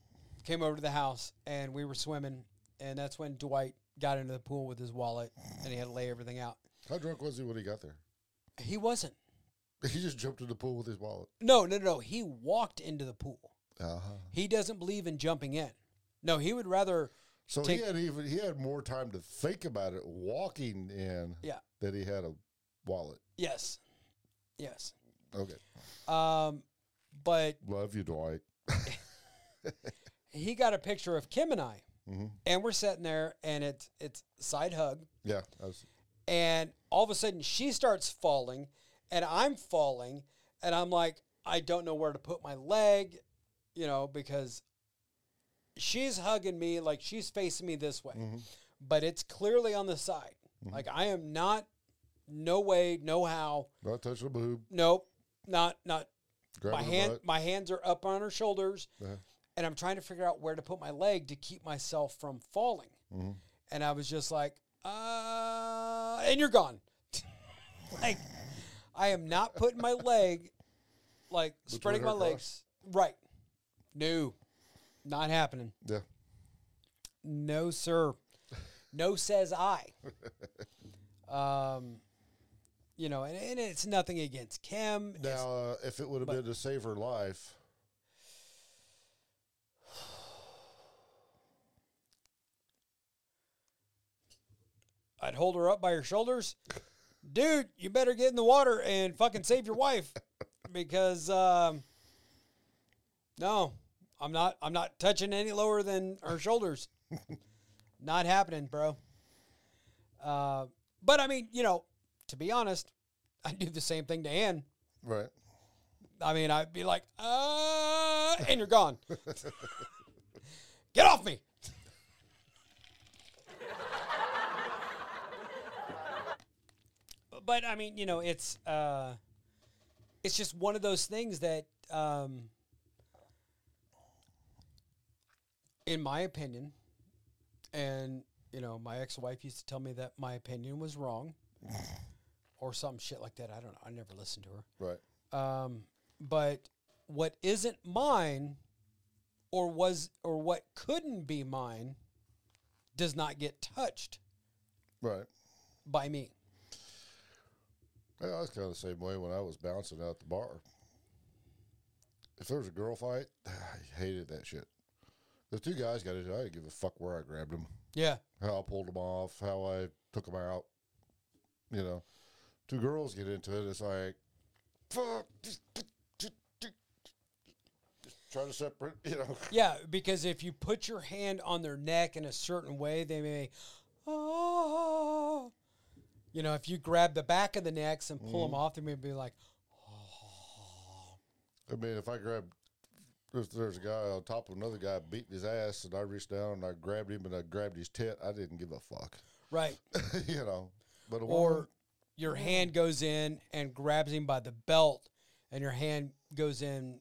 came over to the house, and we were swimming. And that's when Dwight got into the pool with his wallet, and he had to lay everything out. How drunk was he when he got there? He wasn't. [LAUGHS] He just jumped in the pool with his wallet. No, no, no. He walked into the pool. Uh-huh. He doesn't believe in jumping in. No, he would rather. So Take- he had even he had more time to think about it walking in Yeah. that he had a wallet. Yes. Yes. Okay. Um, but Love you, Dwight. [LAUGHS] he got a picture of Kim and I, Mhm. and we're sitting there, and it's it's side hug, Yeah. Was, and all of a sudden she starts falling, and I'm falling, and I'm like, I don't know where to put my leg, you know, because she's hugging me like she's facing me this way, Mhm. but it's clearly on the side. Mhm. Like I am not, no way, no how, Not touch the boob. nope, not not. Grab my hand, butt. my hands are up on her shoulders, Uh-huh. and I'm trying to figure out where to put my leg to keep myself from falling. Mhm. And I was just like, uh, and you're gone. [LAUGHS] like, I am not putting my leg, like Between spreading my cross? legs. Right. No, not happening. Yeah. No, sir. No, says I. [LAUGHS] Um, you know, and, and it's nothing against Kim. Now, uh, if it would have been to save her life, I'd hold her up by her shoulders. Dude, you better get in the water and fucking save your wife because um, no, I'm not I'm not touching any lower than her shoulders. [LAUGHS] not happening, bro. Uh, but I mean, you know, to be honest, I do the same thing to Ann. right? I mean, I'd be like, uh, and you're gone. Get off me. but I mean, you know, it's uh, it's just one of those things that, um, in my opinion, and you know, my ex-wife used to tell me that my opinion was wrong, or some shit like that. I don't know. I never listened to her. Right. Um, but what isn't mine, or was, or what couldn't be mine, does not get touched Right. by me. Yeah, I was kind of the same way when I was bouncing out the bar. If there was a girl fight, [SIGHS] I hated that shit. The two guys got it. I didn't give a fuck where I grabbed them, Yeah, how I pulled them off, how I took them out. You know, two girls get into it. It's like, fuck. Just, just, just, just try to separate. [LAUGHS] You know. yeah. Because if you put your hand on their neck in a certain way, they may, oh, you know, if you grab the back of the necks and pull them mm-hmm. off, they may be like, ah. I mean, if I grab if there's a guy on top of another guy beating his ass, and I reached down and I grabbed him and I grabbed his tit, I didn't give a fuck. right. [LAUGHS] you know. But a or woman, your hand goes in and grabs him by the belt, and your hand goes in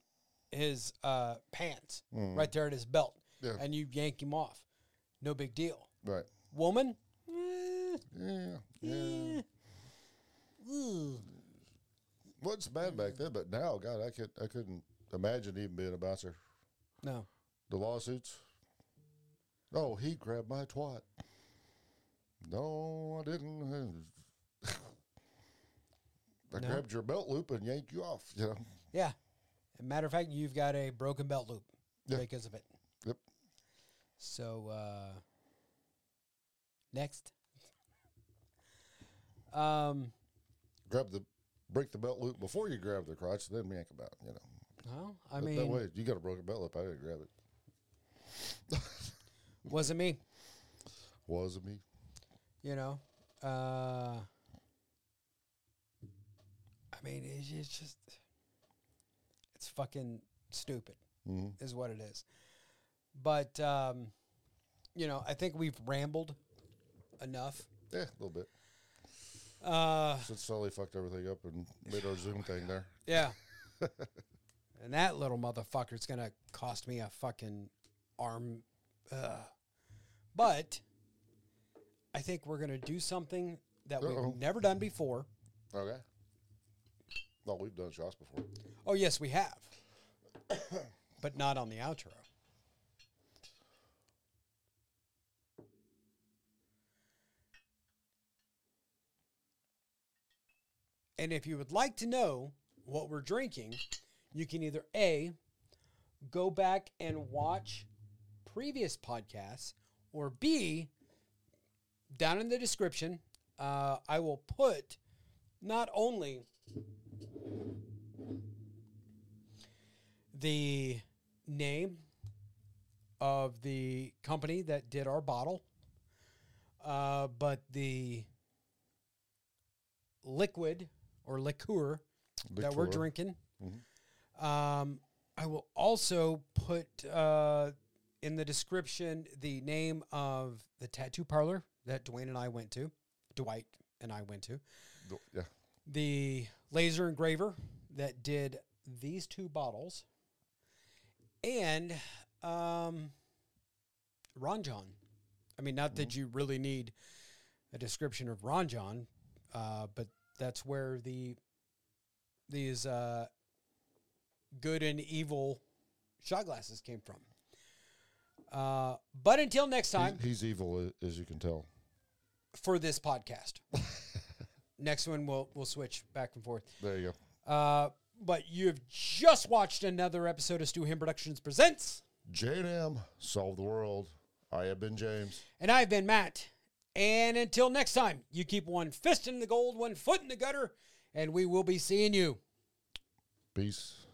his uh, pants, right there at his belt, Yeah. and you yank him off. No big deal. right? Woman, eh, Yeah, yeah. eh. Wasn't bad back then, but now, God, I could I couldn't imagine even being a bouncer. no, The lawsuits. Oh, he grabbed my twat. No, I didn't. I No. grabbed your belt loop and yanked you off. You know. yeah. Matter of fact, you've got a broken belt loop Yeah. because of it. Yep. So uh, next, um, Grab the break the belt loop before you grab the crotch, then yank about. You know. well, I But mean, that way you got a broken belt loop. I didn't grab it. wasn't me. [LAUGHS] Wasn't me. you know uh i mean it's, it's just it's fucking stupid hmm is what it is but um you know i think we've rambled enough Yeah, a little bit. uh Since Sully fucked everything up and made our Zoom thing there. [LAUGHS] yeah [LAUGHS] and that little motherfucker's gonna cost me a fucking arm uh, but i think we're gonna do something that Uh-oh. we've never done before Okay. No, we've done shots before. Oh, yes, we have. [COUGHS] but not on the outro. And if you would like to know what we're drinking, you can either A, go back and watch previous podcasts, or B, down in the description, uh, I will put not only the name of the company that did our bottle, uh, but the liquid or liqueur that we're Liqueur. drinking. Um, I will also put uh, in the description the name of the tattoo parlor that Dwayne and I went to. Dwight and I went to. Yeah. The laser engraver that did these two bottles. And um, Ron Jon. I mean, not that you really need a description of Ron Jon, uh, but that's where the these uh, good and evil shot glasses came from. Uh, but until next time, He's, he's evil, as you can tell. for this podcast, [LAUGHS] next one we'll we'll switch back and forth. There you go. Uh, but you've just watched another episode of Stu Him Productions presents, J&M, solve the world. I have been James. and I've been Matt. And until next time, you keep one fist in the gold, one foot in the gutter, and we will be seeing you. Peace.